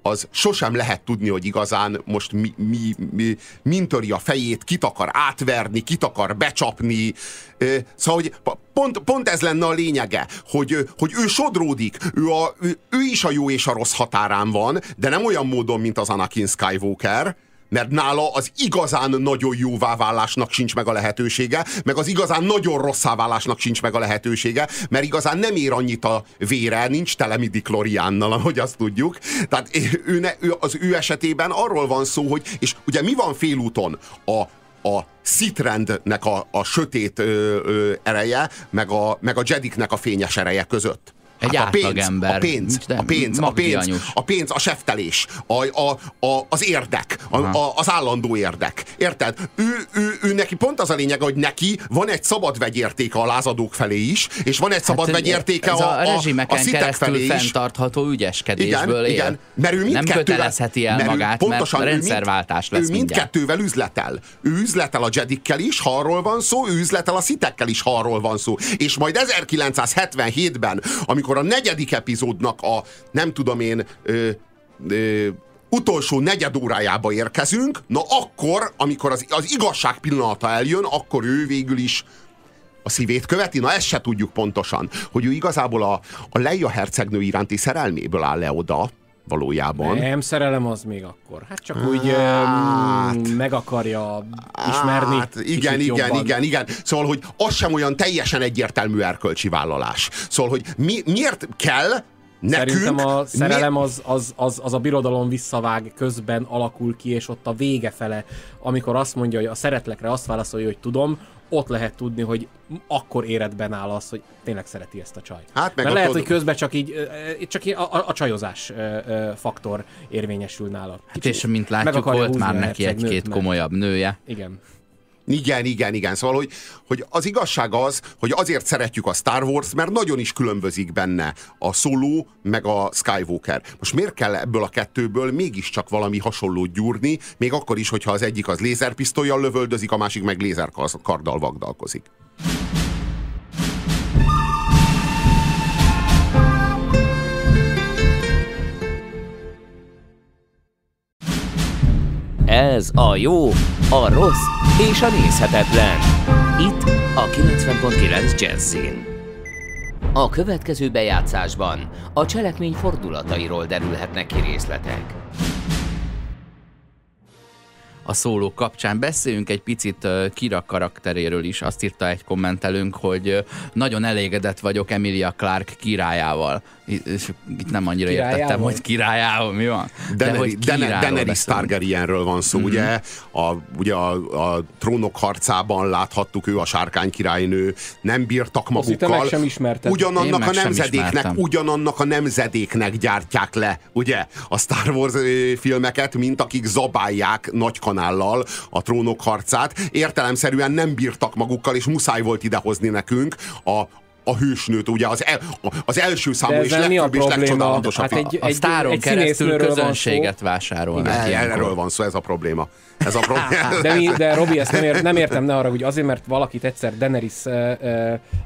az sosem lehet tudni, hogy igazán most mi, mi, mi, min töri a fejét, kit akar átverni, kit akar becsapni. Szóval, hogy pont, pont ez lenne a lényege, hogy, hogy ő sodródik, ő, a, ő, ő is a jó és a rossz határán van, de nem olyan módon, mint az Anakin Skywalker, mert nála az igazán nagyon jóvá válásnak sincs meg a lehetősége, meg az igazán nagyon rosszá válásnak sincs meg a lehetősége, mert igazán nem ér annyit a vére, nincs tele midikloriánnal, ahogy azt tudjuk. Tehát ő ne, ő, az ő esetében arról van szó, hogy, és ugye mi van félúton? A, a szitrendnek a, a sötét ö, ö, ereje, meg a, meg a Jediknek a fényes ereje között. Egy hát a pénz, ember. A pénz, a pénz, a pénz, a pénz, a seftelés, a, a, a, az érdek, a, a, az állandó érdek. Érted? Ő, ő, ő neki pont az a lényeg, hogy neki van egy szabad vegyértéke a lázadók felé is, és van egy szabad hát, vegyértéke a, a, a, a szitek felé is. fenntartható ügyeskedésből igen, él. Igen, mert ő Nem kötelezheti el mert magát, pontosan, mert rendszerváltás lesz Ő mindkettővel üzletel. Ő üzletel a Jedikkel is, ha arról van szó, ő üzletel a szitekkel is, ha arról van szó. És majd 1977-ben, amikor amikor a negyedik epizódnak a, nem tudom én, ö, ö, utolsó negyed órájába érkezünk, na akkor, amikor az, az igazság pillanata eljön, akkor ő végül is a szívét követi? Na ezt se tudjuk pontosan, hogy ő igazából a, a Leia hercegnő iránti szerelméből áll le oda, valójában. Nem, szerelem az még akkor. Hát csak hát, úgy hát, meg akarja ismerni. Hát, igen, igen, jobban. igen, igen. Szóval, hogy az sem olyan teljesen egyértelmű erkölcsi vállalás. Szóval, hogy mi, miért kell Nekünk, Szerintem a szerelem az, az, az, az a birodalom visszavág közben alakul ki, és ott a vége fele, amikor azt mondja, hogy a szeretlekre azt válaszolja, hogy tudom, ott lehet tudni, hogy akkor éredben áll az, hogy tényleg szereti ezt a csaj. Hát meg Mert lehet, hogy közben csak így, csak így a, a, a csajozás faktor érvényesül nála. Hát és mint látjuk, volt már neki egy-két komolyabb nője. Igen. Igen, igen, igen. Szóval, hogy, hogy az igazság az, hogy azért szeretjük a Star Wars, mert nagyon is különbözik benne a Solo meg a Skywalker. Most miért kell ebből a kettőből mégiscsak valami hasonlót gyúrni, még akkor is, hogyha az egyik az lézerpisztolyjal lövöldözik, a másik meg lézerkarddal vagdalkozik. Ez a jó, a rossz és a nézhetetlen. Itt a 90.9 Jazzin. A következő bejátszásban a cselekmény fordulatairól derülhetnek ki részletek. a szóló kapcsán. Beszéljünk egy picit Kira karakteréről is. Azt írta egy kommentelőnk, hogy nagyon elégedett vagyok Emilia Clark királyával. És itt nem annyira királyával? értettem, hogy királyával mi van. De, De hogy Daenerys Targaryenről van szó, mm-hmm. ugye? A, ugye a, a trónok harcában láthattuk, ő a sárkány királynő, nem bírtak magukkal. sem ugyanannak a nemzedéknek, ugyanannak a nemzedéknek gyártják le, ugye? A Star Wars filmeket, mint akik zabálják nagy kanállal a trónok harcát. Értelemszerűen nem bírtak magukkal, és muszáj volt idehozni nekünk a, a hősnőt, ugye az, el, az első számú és legfőbb és legcsodálatosabb. Hát egy, a sztáron keresztül közönséget vásárolnak. Erről van szó, ez a probléma. Ez a probléma. [LAUGHS] de, mi, de Robi, ezt nem, ért, nem értem, ne arra, hogy azért, mert valakit egyszer Daenerys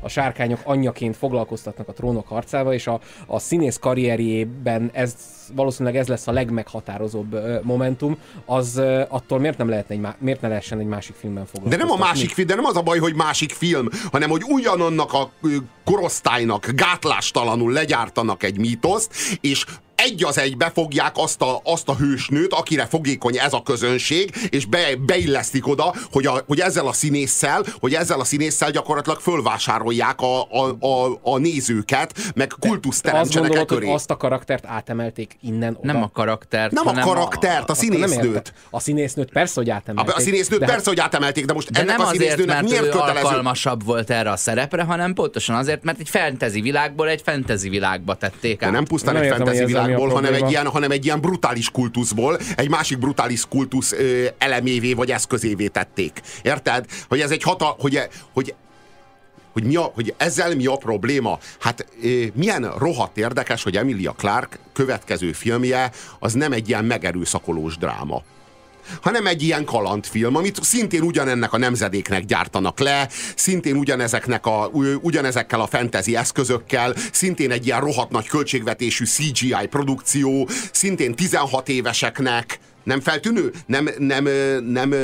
a sárkányok anyjaként foglalkoztatnak a trónok harcával, és a, a színész karrierjében ez valószínűleg ez lesz a legmeghatározóbb momentum, az attól miért nem lehetne egy, miért ne lehessen egy másik filmben foglalkozni? De nem a másik film, de nem az a baj, hogy másik film, hanem hogy ugyanannak a korosztálynak gátlástalanul legyártanak egy mítoszt, és egy az egybe fogják azt a, azt a hősnőt, akire fogékony ez a közönség, és be, beillesztik oda, hogy, a, hogy ezzel a színésszel, hogy ezzel a színésszel gyakorlatilag fölvásárolják a, a, a, a nézőket, meg kultuszt teremtsenek azt köré. hogy azt a karaktert átemelték innen oda? Nem a karaktert, Nem a karaktert, a, a színésznőt. A színésznőt persze, hogy átemelték. A, a színésznőt de persze, hogy átemelték, de most de ennek nem a színésznőnek azért, miért kötelező? alkalmasabb volt erre a szerepre, hanem pontosan azért, mert egy fantasy világból egy fantasy világba tették át. De nem pusztán egy fantasy világból, hanem egy ilyen hanem egy ilyen brutális kultuszból egy másik brutális kultusz ö, elemévé vagy eszközévé tették. Érted? Hogy ez egy hata, hogy, e, hogy hogy, mi a, hogy ezzel mi a probléma? Hát ö, milyen rohadt érdekes, hogy Emilia Clark következő filmje az nem egy ilyen megerőszakolós dráma hanem egy ilyen kalandfilm, amit szintén ugyanennek a nemzedéknek gyártanak le, szintén ugyanezeknek a, ugyanezekkel a fantasy eszközökkel, szintén egy ilyen rohadt nagy költségvetésű CGI produkció, szintén 16 éveseknek, nem feltűnő? Nem, nem, nem, nem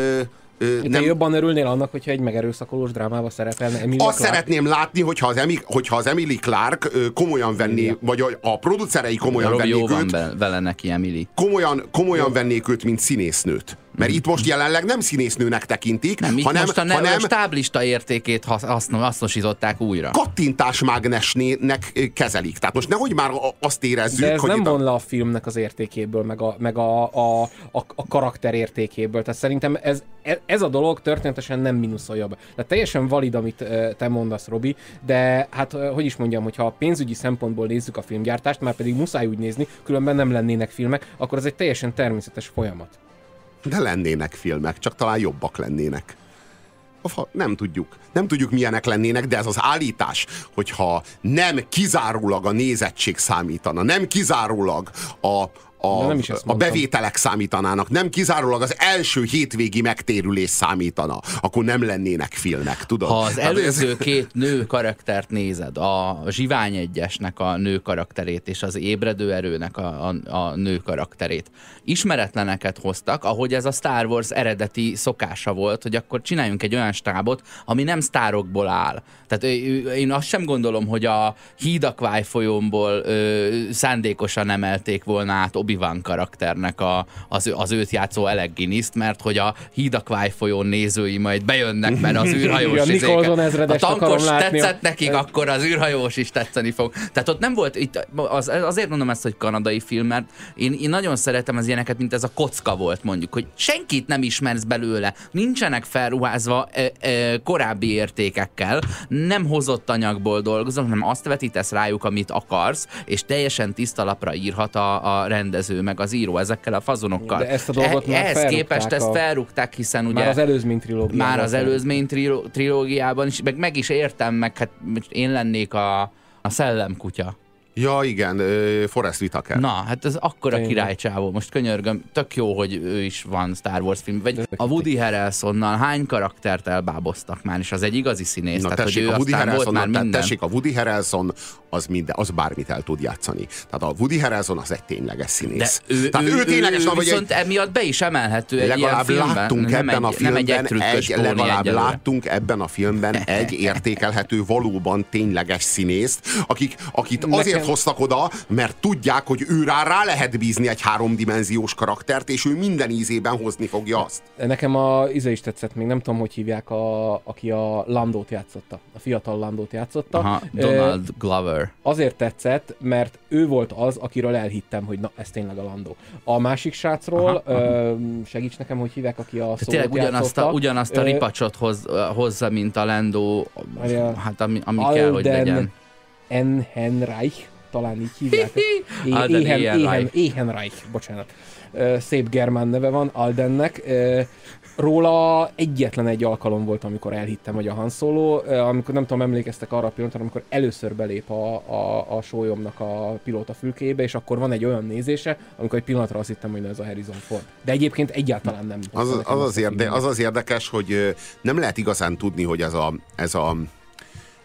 te nem... jobban örülnél annak, hogyha egy megerőszakolós drámába szerepelne Emilia Azt Clark? szeretném látni, hogyha az, Emi, hogyha az Emily Clark komolyan venné, Emilia. vagy a, a producerei komolyan Robi vennék jó őt. Van vele neki, Emily. Komolyan, komolyan vennék őt, mint színésznőt. Mert itt most jelenleg nem színésznőnek tekintik, nem, hanem, most a hanem stáblista értékét hasznosították újra. Kattintásmágnesnek kezelik. Tehát most nehogy már azt érezzük, De ez hogy nem von le a filmnek az értékéből, meg a, meg a, a, a, a karakter értékéből. Tehát szerintem ez, ez a dolog történetesen nem mínuszolja be. Tehát teljesen valid, amit te mondasz, Robi, de hát hogy is mondjam, hogyha a pénzügyi szempontból nézzük a filmgyártást, már pedig muszáj úgy nézni, különben nem lennének filmek, akkor ez egy teljesen természetes folyamat. De lennének filmek, csak talán jobbak lennének. Nem tudjuk. Nem tudjuk, milyenek lennének, de ez az állítás, hogyha nem kizárólag a nézettség számítana, nem kizárólag a, a, nem is a bevételek számítanának, nem kizárólag az első hétvégi megtérülés számítana, akkor nem lennének filmek, tudod? Ha az előző ez... két nő karaktert nézed, a Zsivány egyesnek a nő karakterét és az ébredő erőnek a, a, a nő karakterét, ismeretleneket hoztak, ahogy ez a Star Wars eredeti szokása volt, hogy akkor csináljunk egy olyan stábot, ami nem sztárokból áll. Tehát én azt sem gondolom, hogy a Hídakvály folyómból ö, szándékosan emelték volna át Obi-Wan karakternek a, az, az őt játszó Alec guinness mert hogy a Hídakvály folyón nézői majd bejönnek, mert az [LAUGHS] űrhajós ja, a tankos tetszett nekik, akkor az űrhajós is tetszeni fog. Tehát ott nem volt, itt, az, azért mondom ezt, hogy kanadai film, mert én, én nagyon szeretem az ilyeneket, mint ez a kocka volt mondjuk, hogy senkit nem ismersz belőle, nincsenek felruházva e, e, korábbi értékekkel, nem hozott anyagból dolgozom, hanem azt vetítesz rájuk, amit akarsz, és teljesen tiszta lapra írhat a, a rendező rendező, meg az író ezekkel a fazonokkal. De ezt a dolgot e- már Ehhez képest ezt felrúgták, hiszen ugye... Már az előzmény trilógiában. Már az előzmény trilógiában is, meg, meg is értem, meg hát én lennék a, a szellemkutya. Ja, igen, Forrest Whitaker. Na, hát ez akkora királycsávó. Most könyörgöm, tök jó, hogy ő is van Star Wars film. Vagy a Woody Harrelsonnal hány karaktert elbáboztak már, és az egy igazi színész. Na, tehát, tessék, hogy ő a Woody volt már minden. Tessék, a Woody Harrelson az, minden, az bármit el tud játszani. Tehát a Woody Harrelson az egy tényleges színész. De ő, Tehát ő, ő tényleges, ő, ő viszont egy, emiatt be is emelhető egy legalább ilyen láttunk filmben. ebben nem a filmben egy, nem egy, egy legalább egyelőre. láttunk ebben a filmben [LAUGHS] egy értékelhető, valóban tényleges színészt, akik, akit Nekem... azért hoztak oda, mert tudják, hogy ő rá, rá lehet bízni egy háromdimenziós karaktert, és ő minden ízében hozni fogja azt. Nekem a íze is tetszett, még nem tudom, hogy hívják, a, aki a Landót játszotta, a fiatal Landót játszotta. Aha, Donald Glover. Azért tetszett, mert ő volt az, akiről elhittem, hogy na, ez tényleg a Landó. A másik srácról, aha, aha. segíts nekem, hogy hívják, aki a Tényleg ugyanazt a, ugyanazt a ripacsot hoz, hozza, mint a Landó, hát ami, ami Alden kell, hogy legyen. Enhenreich, talán így hívják. [LAUGHS] Éhen, éhen, Éhenreich, bocsánat. Szép germán neve van, Aldennek. Róla egyetlen egy alkalom volt, amikor elhittem, hogy a Han Solo, amikor nem tudom, emlékeztek arra a pillanatra, amikor először belép a, a, a sólyomnak a pilóta fülkébe, és akkor van egy olyan nézése, amikor egy pillanatra azt hittem, hogy ez a Harrison Ford. De egyébként egyáltalán nem. Az az, az, az, érde, az az érdekes, hogy nem lehet igazán tudni, hogy ez a, ez a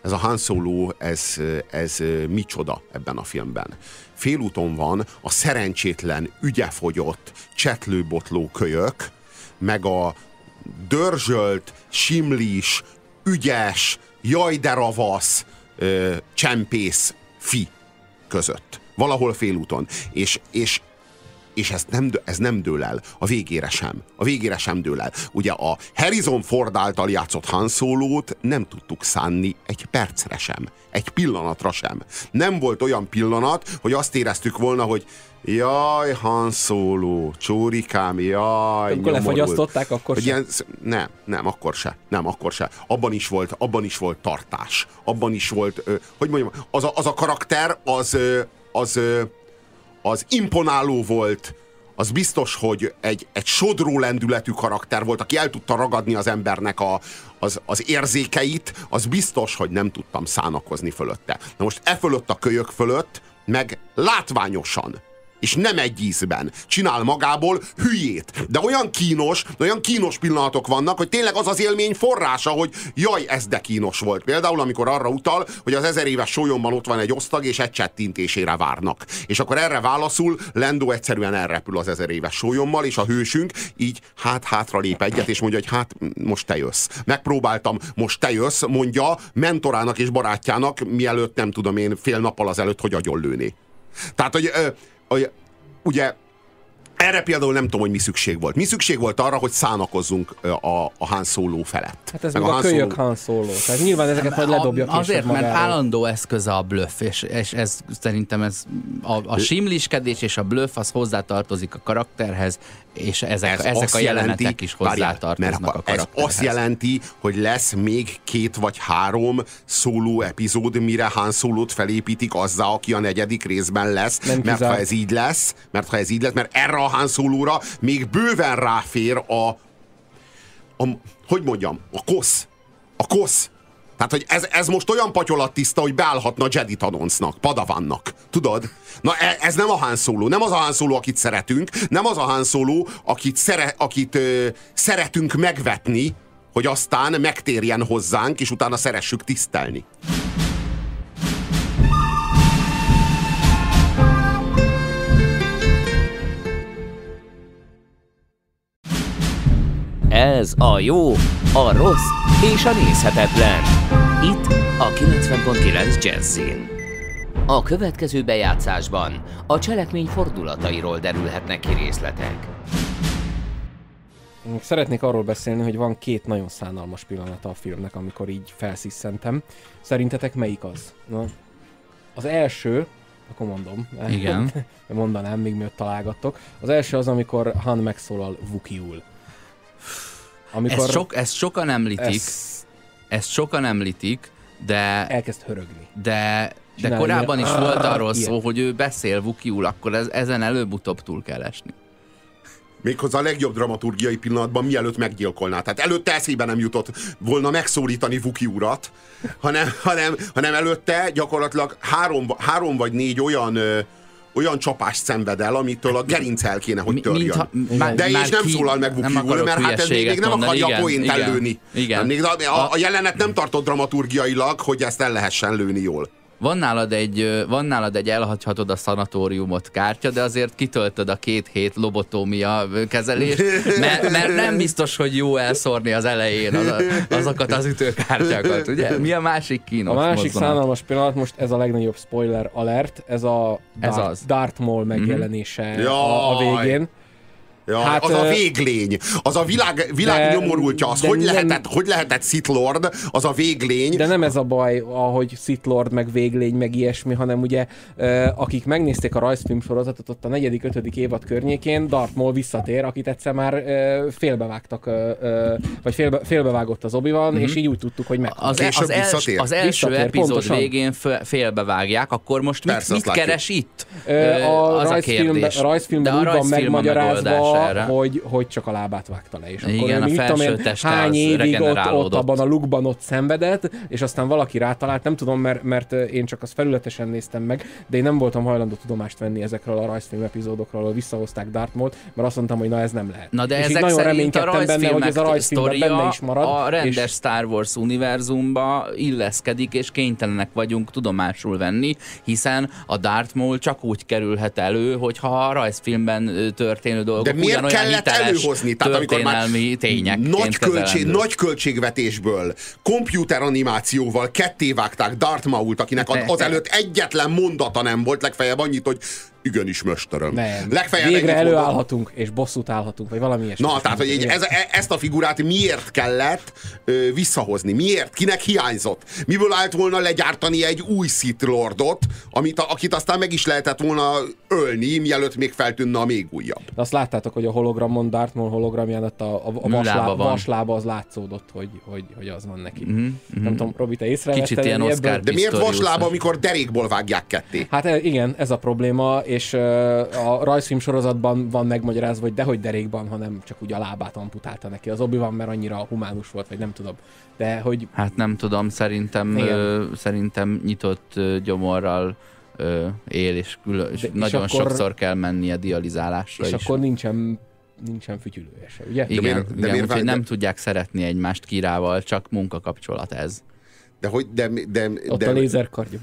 ez a Han Solo, ez, ez micsoda ebben a filmben. Félúton van a szerencsétlen, ügyefogyott, csetlőbotló kölyök, meg a dörzsölt, simlis, ügyes, jaj de ravasz, ö, csempész fi között. Valahol félúton. És, és és ez nem, ez nem dől el. A végére sem. A végére sem dől el. Ugye a Harrison Ford által játszott Han Solo-t nem tudtuk szánni egy percre sem. Egy pillanatra sem. Nem volt olyan pillanat, hogy azt éreztük volna, hogy Jaj, Han Solo, csórikám, jaj. Amikor lefagyasztották, akkor sem. Ilyen, nem, nem, akkor se. Nem, akkor se. Abban is volt, abban is volt tartás. Abban is volt, hogy mondjam, az a, az a karakter, az, az, ö, az imponáló volt, az biztos, hogy egy, egy sodró lendületű karakter volt, aki el tudta ragadni az embernek a, az, az érzékeit, az biztos, hogy nem tudtam szánakozni fölötte. Na most e fölött a kölyök fölött, meg látványosan és nem egy ízben. Csinál magából hülyét. De olyan kínos, olyan kínos pillanatok vannak, hogy tényleg az az élmény forrása, hogy jaj, ez de kínos volt. Például, amikor arra utal, hogy az ezer éves sólyomban ott van egy osztag, és egy csettintésére várnak. És akkor erre válaszul, Lendó egyszerűen elrepül az ezer éves sólyommal, és a hősünk így hát hátra lép egyet, és mondja, hogy hát most te jössz. Megpróbáltam, most te jössz, mondja mentorának és barátjának, mielőtt nem tudom én fél nappal azelőtt, hogy agyonlőni. Tehát, hogy ugye erre például nem tudom, hogy mi szükség volt. Mi szükség volt arra, hogy szánakozzunk a, a Han Solo felett. Hát ez meg, meg a, a kölyök Han Solo. Tehát nyilván ezeket majd ledobja Azért, mert állandó eszköze a bluff, és, és ez szerintem ez a, a simliskedés és a bluff az hozzátartozik a karakterhez, és ezek, ez ezek a jelenetek jelenti, is hozzátartoznak mert a Ez azt jelenti, hogy lesz még két vagy három szóló epizód, mire Han Solo-t felépítik azzá, aki a negyedik részben lesz, Nem mert kizár. ha ez így lesz, mert ha ez így lesz, mert erre a Han Solo-ra még bőven ráfér a, a hogy mondjam, a kosz. A kosz. Tehát, hogy ez, ez most olyan patyolat tiszta, hogy beállhatna Jedi Tanoncnak, Padavannak. Tudod? Na e, ez nem a Han Solo. Nem az a Han Solo, akit szeretünk. Nem az a Han Solo, akit, szere, akit ö, szeretünk megvetni, hogy aztán megtérjen hozzánk, és utána szeressük tisztelni. Ez a jó, a rossz és a nézhetetlen. Itt a 90.9 Jazzin. A következő bejátszásban a cselekmény fordulatairól derülhetnek ki részletek. Szeretnék arról beszélni, hogy van két nagyon szánalmas pillanata a filmnek, amikor így felsziszentem. Szerintetek melyik az? Na, az első, akkor mondom. Igen. [LAUGHS] Mondanám, még miatt találgattok. Az első az, amikor Han megszólal Vukiul. Amikor ezt, sok, ezt sokan említik, ezt... ezt sokan említik, de... Elkezd hörögni. De, de korábban ilyen. is volt arról szó, hogy ő beszél Vukiul, akkor ez, ezen előbb-utóbb túl kell esni. Méghozzá a legjobb dramaturgiai pillanatban, mielőtt meggyilkolná. Tehát előtte eszébe nem jutott volna megszólítani Vuki urat, hanem, hanem, hanem előtte gyakorlatilag három, három vagy négy olyan olyan csapást szenved el, amitől a gerinc el kéne, hogy törjön. Mi, ha, De és nem ki, szólal meg Vuki úr, mert hát ez még, még nem akarja igen, a poént ellőni. Igen. Még a, a, a jelenet nem tartott dramaturgiailag, hogy ezt el lehessen lőni jól. Van nálad egy, van nálad egy elhagyhatod a szanatóriumot kártya, de azért kitöltöd a két hét lobotómia kezelést, mert, mert nem biztos, hogy jó elszórni az elején az, azokat az ütőkártyákat, ugye? Mi a másik kínos A másik mozdulat? szánalmas pillanat, most ez a legnagyobb spoiler alert, ez a Darth, ez az. Darth Maul megjelenése mm-hmm. a, a végén. Ja, hát, az a véglény, az a világ, világ de, nyomorultja, az hogy, nem, lehetett, hogy lehetett Sith Lord, az a véglény. De nem ez a baj, ahogy Sith Lord, meg véglény, meg ilyesmi, hanem ugye akik megnézték a rajzfilm sorozatot ott a negyedik, ötödik évad környékén, Darth Maul visszatér, akit egyszer már félbevágtak, vagy félbe, félbevágott az obi mm-hmm. és így úgy tudtuk, hogy meg. Az, az, els, az első visszatér, epizód pontosan. végén félbevágják, akkor most Persze, mit, mit keres itt? A az rajzfilmben, a rajzfilmben úgy van megmagyarázva, erre. Hogy, hogy csak a lábát vágta le. És Igen, akkor, a felső én, hány évig ott, ott abban a lukban ott szenvedett, és aztán valaki rátalált, nem tudom, mert, mert én csak azt felületesen néztem meg, de én nem voltam hajlandó tudomást venni ezekről a rajzfilm epizódokról, ahol visszahozták Dartmouth, mert azt mondtam, hogy na ez nem lehet. Na de és ezek nagyon reménykedtem benne, hogy ez a rajzfilmben benne is marad. A rendes és... Star Wars univerzumba illeszkedik, és kénytelenek vagyunk tudomásul venni, hiszen a Darth Maul csak úgy kerülhet elő, hogyha a rajzfilmben történő dolgok miért kellett előhozni? Tehát amikor már tények nagy, költség, nagy költségvetésből, animációval ketté vágták Darth Maul-t, akinek az előtt egyetlen mondata nem volt, legfeljebb annyit, hogy igenis, mesterem. Nem. Legfeljebb Végre előállhatunk, mondom. és bosszút állhatunk, vagy valami ilyesmi. Na, tehát, hogy egy, ez, e- ezt a figurát miért kellett ö, visszahozni? Miért? Kinek hiányzott? Miből állt volna legyártani egy új Sith Lordot, amit, akit aztán meg is lehetett volna ölni, mielőtt még feltűnne a még újabb. De azt láttátok, hogy a hologramon, Darth Maul hologramján a, a, a vaslába, vaslába az látszódott, hogy, hogy, hogy az van neki. Mm-hmm. Nem tudom, Robi, te észrevetted? Kicsit ilyen Oscar De miért vaslába, amikor derékból vágják ketté? Hát e, igen, ez a probléma, és a rajzfilm sorozatban van megmagyarázva, hogy dehogy derékban, hanem csak úgy a lábát amputálta neki az obi van, mert annyira humánus volt, vagy nem tudom. De hogy... Hát nem tudom, szerintem, ö, szerintem nyitott ö, gyomorral ö, él, és, külön, és, De, és nagyon akkor, sokszor kell mennie dializálásra És is. akkor nincsen nincsen fütyülője se, ugye? Igen, de miért, de igen miért úgyhogy nem tudják szeretni egymást kirával, csak munkakapcsolat ez. De hogy, de, de, Ott de, a lézerkardja,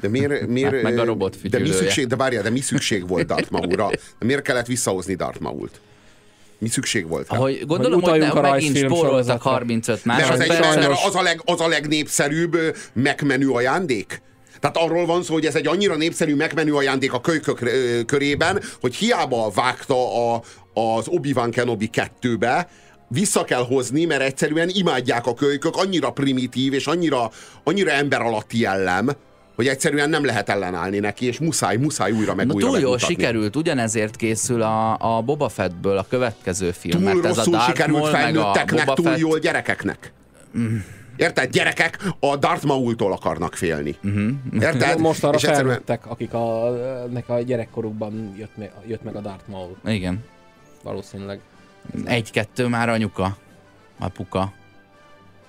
de miért, miért, hát meg a robot de mi szükség, de várjál, de mi szükség volt Darth [LAUGHS] Maul-ra? De miért kellett visszahozni Darth Maul-t? Mi szükség volt rá? Ahogy gondolom, hogy, hogy ne, megint spóroltak 35 másodpercet. Az, egy, az, a leg, az a legnépszerűbb megmenő ajándék? Tehát arról van szó, hogy ez egy annyira népszerű megmenő ajándék a kölykök körében, hogy hiába vágta a, az Obi-Wan Kenobi kettőbe, vissza kell hozni, mert egyszerűen imádják a kölykök, annyira primitív és annyira, annyira ember alatti jellem, hogy egyszerűen nem lehet ellenállni neki, és muszáj, muszáj újra meg Na, újra túl jól sikerült, ugyanezért készül a, a Boba Fettből a következő film. Túl mert ez rosszul a Darth sikerült felnőtteknek, túl Fett... jól gyerekeknek. Mm. Érted? Gyerekek a Darth Maul-tól akarnak félni. Uh-huh. Érted? [LAUGHS] Most arra és felnőttek, egyszerűen... akik a, nek a gyerekkorukban jött, me, jött meg a Darth Maul. Igen. Valószínűleg. Egy-kettő már anyuka, apuka.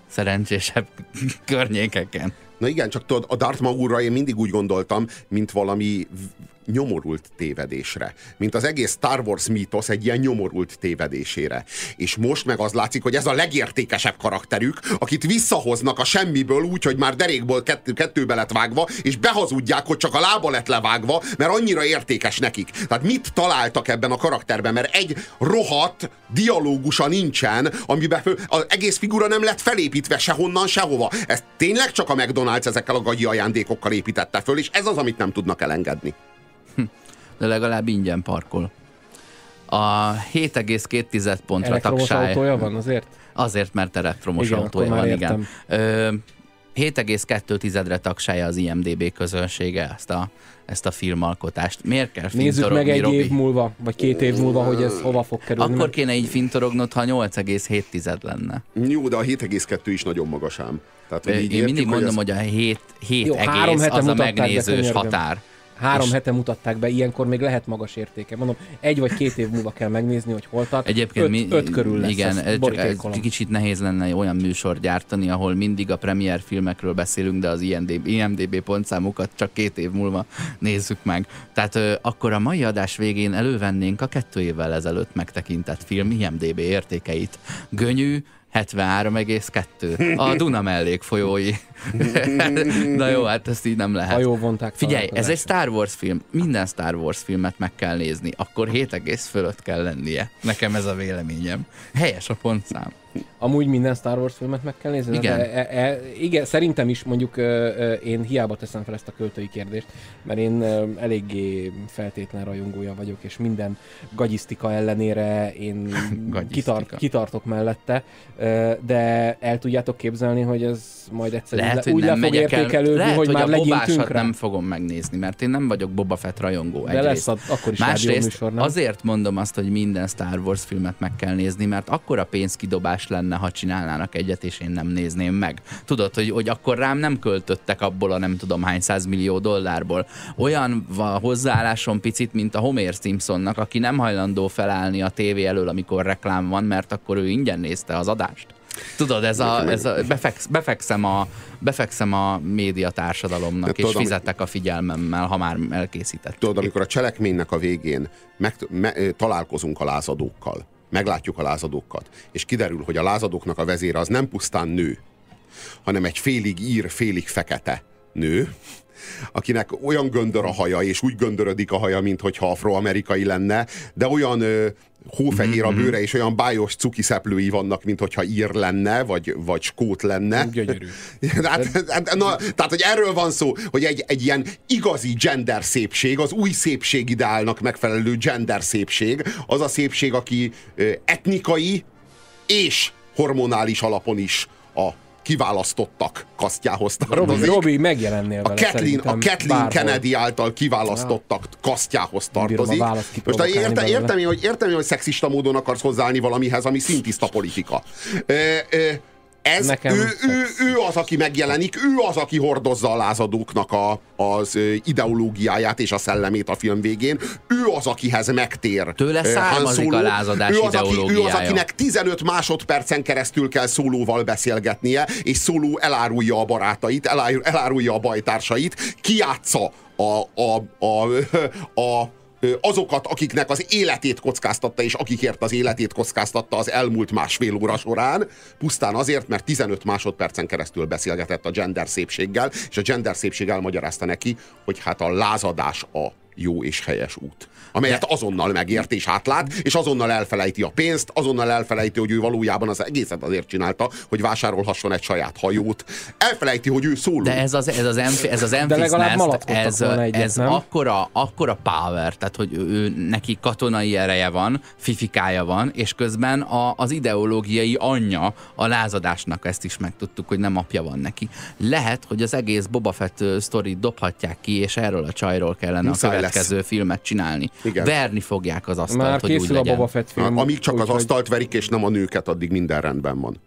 Szerencsésebb [LAUGHS] környékeken. Na igen, csak tudod, a Darth Maul-ra én mindig úgy gondoltam, mint valami nyomorult tévedésre. Mint az egész Star Wars mítosz egy ilyen nyomorult tévedésére. És most meg az látszik, hogy ez a legértékesebb karakterük, akit visszahoznak a semmiből úgy, hogy már derékból kettő, kettőbe lett vágva, és behazudják, hogy csak a lába lett levágva, mert annyira értékes nekik. Tehát mit találtak ebben a karakterben? Mert egy rohadt dialógusa nincsen, amiben az egész figura nem lett felépítve sehonnan, sehova. Ez tényleg csak a McDonald's ezekkel a gagyi ajándékokkal építette föl, és ez az, amit nem tudnak elengedni de legalább ingyen parkol. A 7,2 pontra tagsáj. autója van azért? Azért, mert elektromos igen, autója van, igen. Ö, 7,2-re tagsája az IMDB közönsége ezt a, ezt a filmalkotást. Miért kell Nézzük meg egy Robi? év múlva, vagy két év múlva, hogy ez hova fog kerülni. Akkor kéne így fintorognod, ha 8,7 lenne. Jó, de a 7,2 is nagyon magas ám. Tehát, hogy Én értjük, mindig mondom, hogy, ez... hogy a 7, 7 Jó, egész az a megnézős határ. Három és... hete mutatták be, ilyenkor még lehet magas értéke. Mondom, egy vagy két év múlva kell megnézni, hogy hol tart. Egyébként öt, mi, öt körül lesz igen, csak egy kicsit nehéz lenne olyan műsor gyártani, ahol mindig a premier filmekről beszélünk, de az IMDB, IMDB pontszámokat csak két év múlva nézzük meg. Tehát ö, akkor a mai adás végén elővennénk a kettő évvel ezelőtt megtekintett film IMDB értékeit. Gönyű, 73,2. A Duna mellékfolyói. [LAUGHS] Na jó, hát ezt így nem lehet. Hajó vonták. Figyelj, ez egy Star Wars film. Minden Star Wars filmet meg kell nézni. Akkor 7 egész fölött kell lennie. Nekem ez a véleményem. Helyes a pontszám. Amúgy minden Star Wars filmet meg kell nézni? Igen. De, e, e, igen, szerintem is mondjuk ö, én hiába teszem fel ezt a költői kérdést, mert én ö, eléggé feltétlen rajongója vagyok, és minden gagyisztika ellenére én [LAUGHS] kitart, kitartok mellette, ö, de el tudjátok képzelni, hogy ez majd egyszer lehet, hogy úgy le fog értékelődni, lehet, hogy, hogy már a legyintünk rá. nem fogom megnézni, mert én nem vagyok Boba Fett rajongó. De egyrészt. lesz a, akkor is Másrészt műsor, nem? azért mondom azt, hogy minden Star Wars filmet meg kell nézni, mert akkora pénzkidobás lenne, ha csinálnának egyet, és én nem nézném meg. Tudod, hogy, hogy akkor rám nem költöttek abból a nem tudom hány millió dollárból. Olyan a hozzáállásom picit, mint a Homer Simpsonnak, aki nem hajlandó felállni a tévé elől, amikor reklám van, mert akkor ő ingyen nézte az adást. Tudod, ez a, ez a befeksz, befekszem, a, befekszem a média társadalomnak, és tudod, fizettek a figyelmemmel, ha már elkészített. Tudod, amikor a cselekménynek a végén meg, me, találkozunk a lázadókkal, meglátjuk a lázadókat, és kiderül, hogy a lázadóknak a vezére az nem pusztán nő, hanem egy félig ír, félig fekete nő, akinek olyan göndör a haja, és úgy göndörödik a haja, mintha afroamerikai lenne, de olyan ö, hófehér a mhm, bőre, mhm. és olyan bájos cuki szeplői vannak, mint hogyha ír lenne, vagy, vagy skót lenne. Gyönyörű. [LAUGHS] hát, hát, na, tehát, hogy erről van szó, hogy egy, egy ilyen igazi gender szépség, az új szépség ideálnak megfelelő gender szépség, az a szépség, aki etnikai és hormonális alapon is a kiválasztottak kasztjához tartozik. Robi, Robi megjelennél a Kathleen, a Kathleen Kennedy által kiválasztottak kasztjához tartozik. Most értem, értem, hogy, értem, hogy szexista módon akarsz hozzáállni valamihez, ami szintiszta politika. Ö, ö, ez Nekem ő, ő, ő az, aki megjelenik, ő az, aki hordozza a lázadóknak a, az ideológiáját és a szellemét a film végén. Ő az, akihez megtér Tőle származik a lázadás ő az, aki, ő az, akinek 15 másodpercen keresztül kell szólóval beszélgetnie, és szóló elárulja a barátait, elárulja a bajtársait, kiátsza a, a, a, [LAUGHS] a, a azokat, akiknek az életét kockáztatta, és akikért az életét kockáztatta az elmúlt másfél óra során, pusztán azért, mert 15 másodpercen keresztül beszélgetett a gender szépséggel, és a gender szépség elmagyarázta neki, hogy hát a lázadás a jó és helyes út. Amelyet De... azonnal megért és átlát, és azonnal elfelejti a pénzt, azonnal elfelejti, hogy ő valójában az egészet azért csinálta, hogy vásárolhasson egy saját hajót. Elfelejti, hogy ő szóló. De ez az, ez az, enf, ez az ez, egyet, ez akkora, akkora power, tehát hogy ő, neki katonai ereje van, fifikája van, és közben a, az ideológiai anyja a lázadásnak ezt is megtudtuk, hogy nem apja van neki. Lehet, hogy az egész Boba Fett sztorit dobhatják ki, és erről a csajról kellene Muszáj a következő lesz. filmet csinálni. Igen. Verni fogják az asztalt, Már hogy úgy legyen. a Boba Fett film. Amíg csak az asztalt verik, és nem a nőket, addig minden rendben van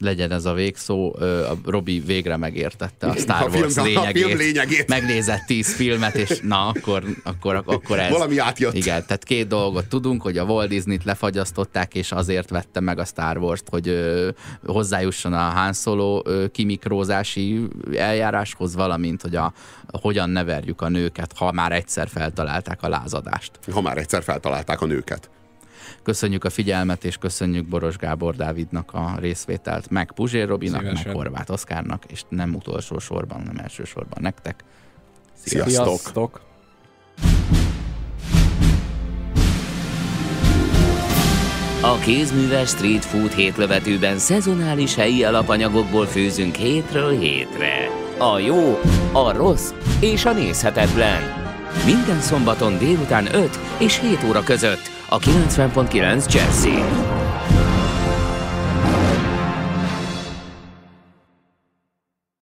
legyen ez a végszó. A Robi végre megértette a Star a Wars film, lényegét. A film lényegét. Megnézett tíz filmet, és na, akkor, akkor, akkor ez. Valami átjött. Igen, tehát két dolgot tudunk, hogy a Walt Disney-t lefagyasztották, és azért vette meg a Star Wars-t, hogy ö, hozzájusson a Han Solo ö, kimikrózási eljáráshoz, valamint, hogy a, hogyan neverjük a nőket, ha már egyszer feltalálták a lázadást. Ha már egyszer feltalálták a nőket. Köszönjük a figyelmet, és köszönjük Boros Gábor Dávidnak a részvételt, meg Puzsér Robinak, Szívesen. meg Horváth Oszkárnak, és nem utolsó sorban, nem elsősorban nektek. Sziasztok! Sziasztok. A kézműves street food hétlövetőben szezonális helyi alapanyagokból főzünk hétről hétre. A jó, a rossz és a nézhetetlen. Minden szombaton délután 5 és 7 óra között a 90.9 Jazzy.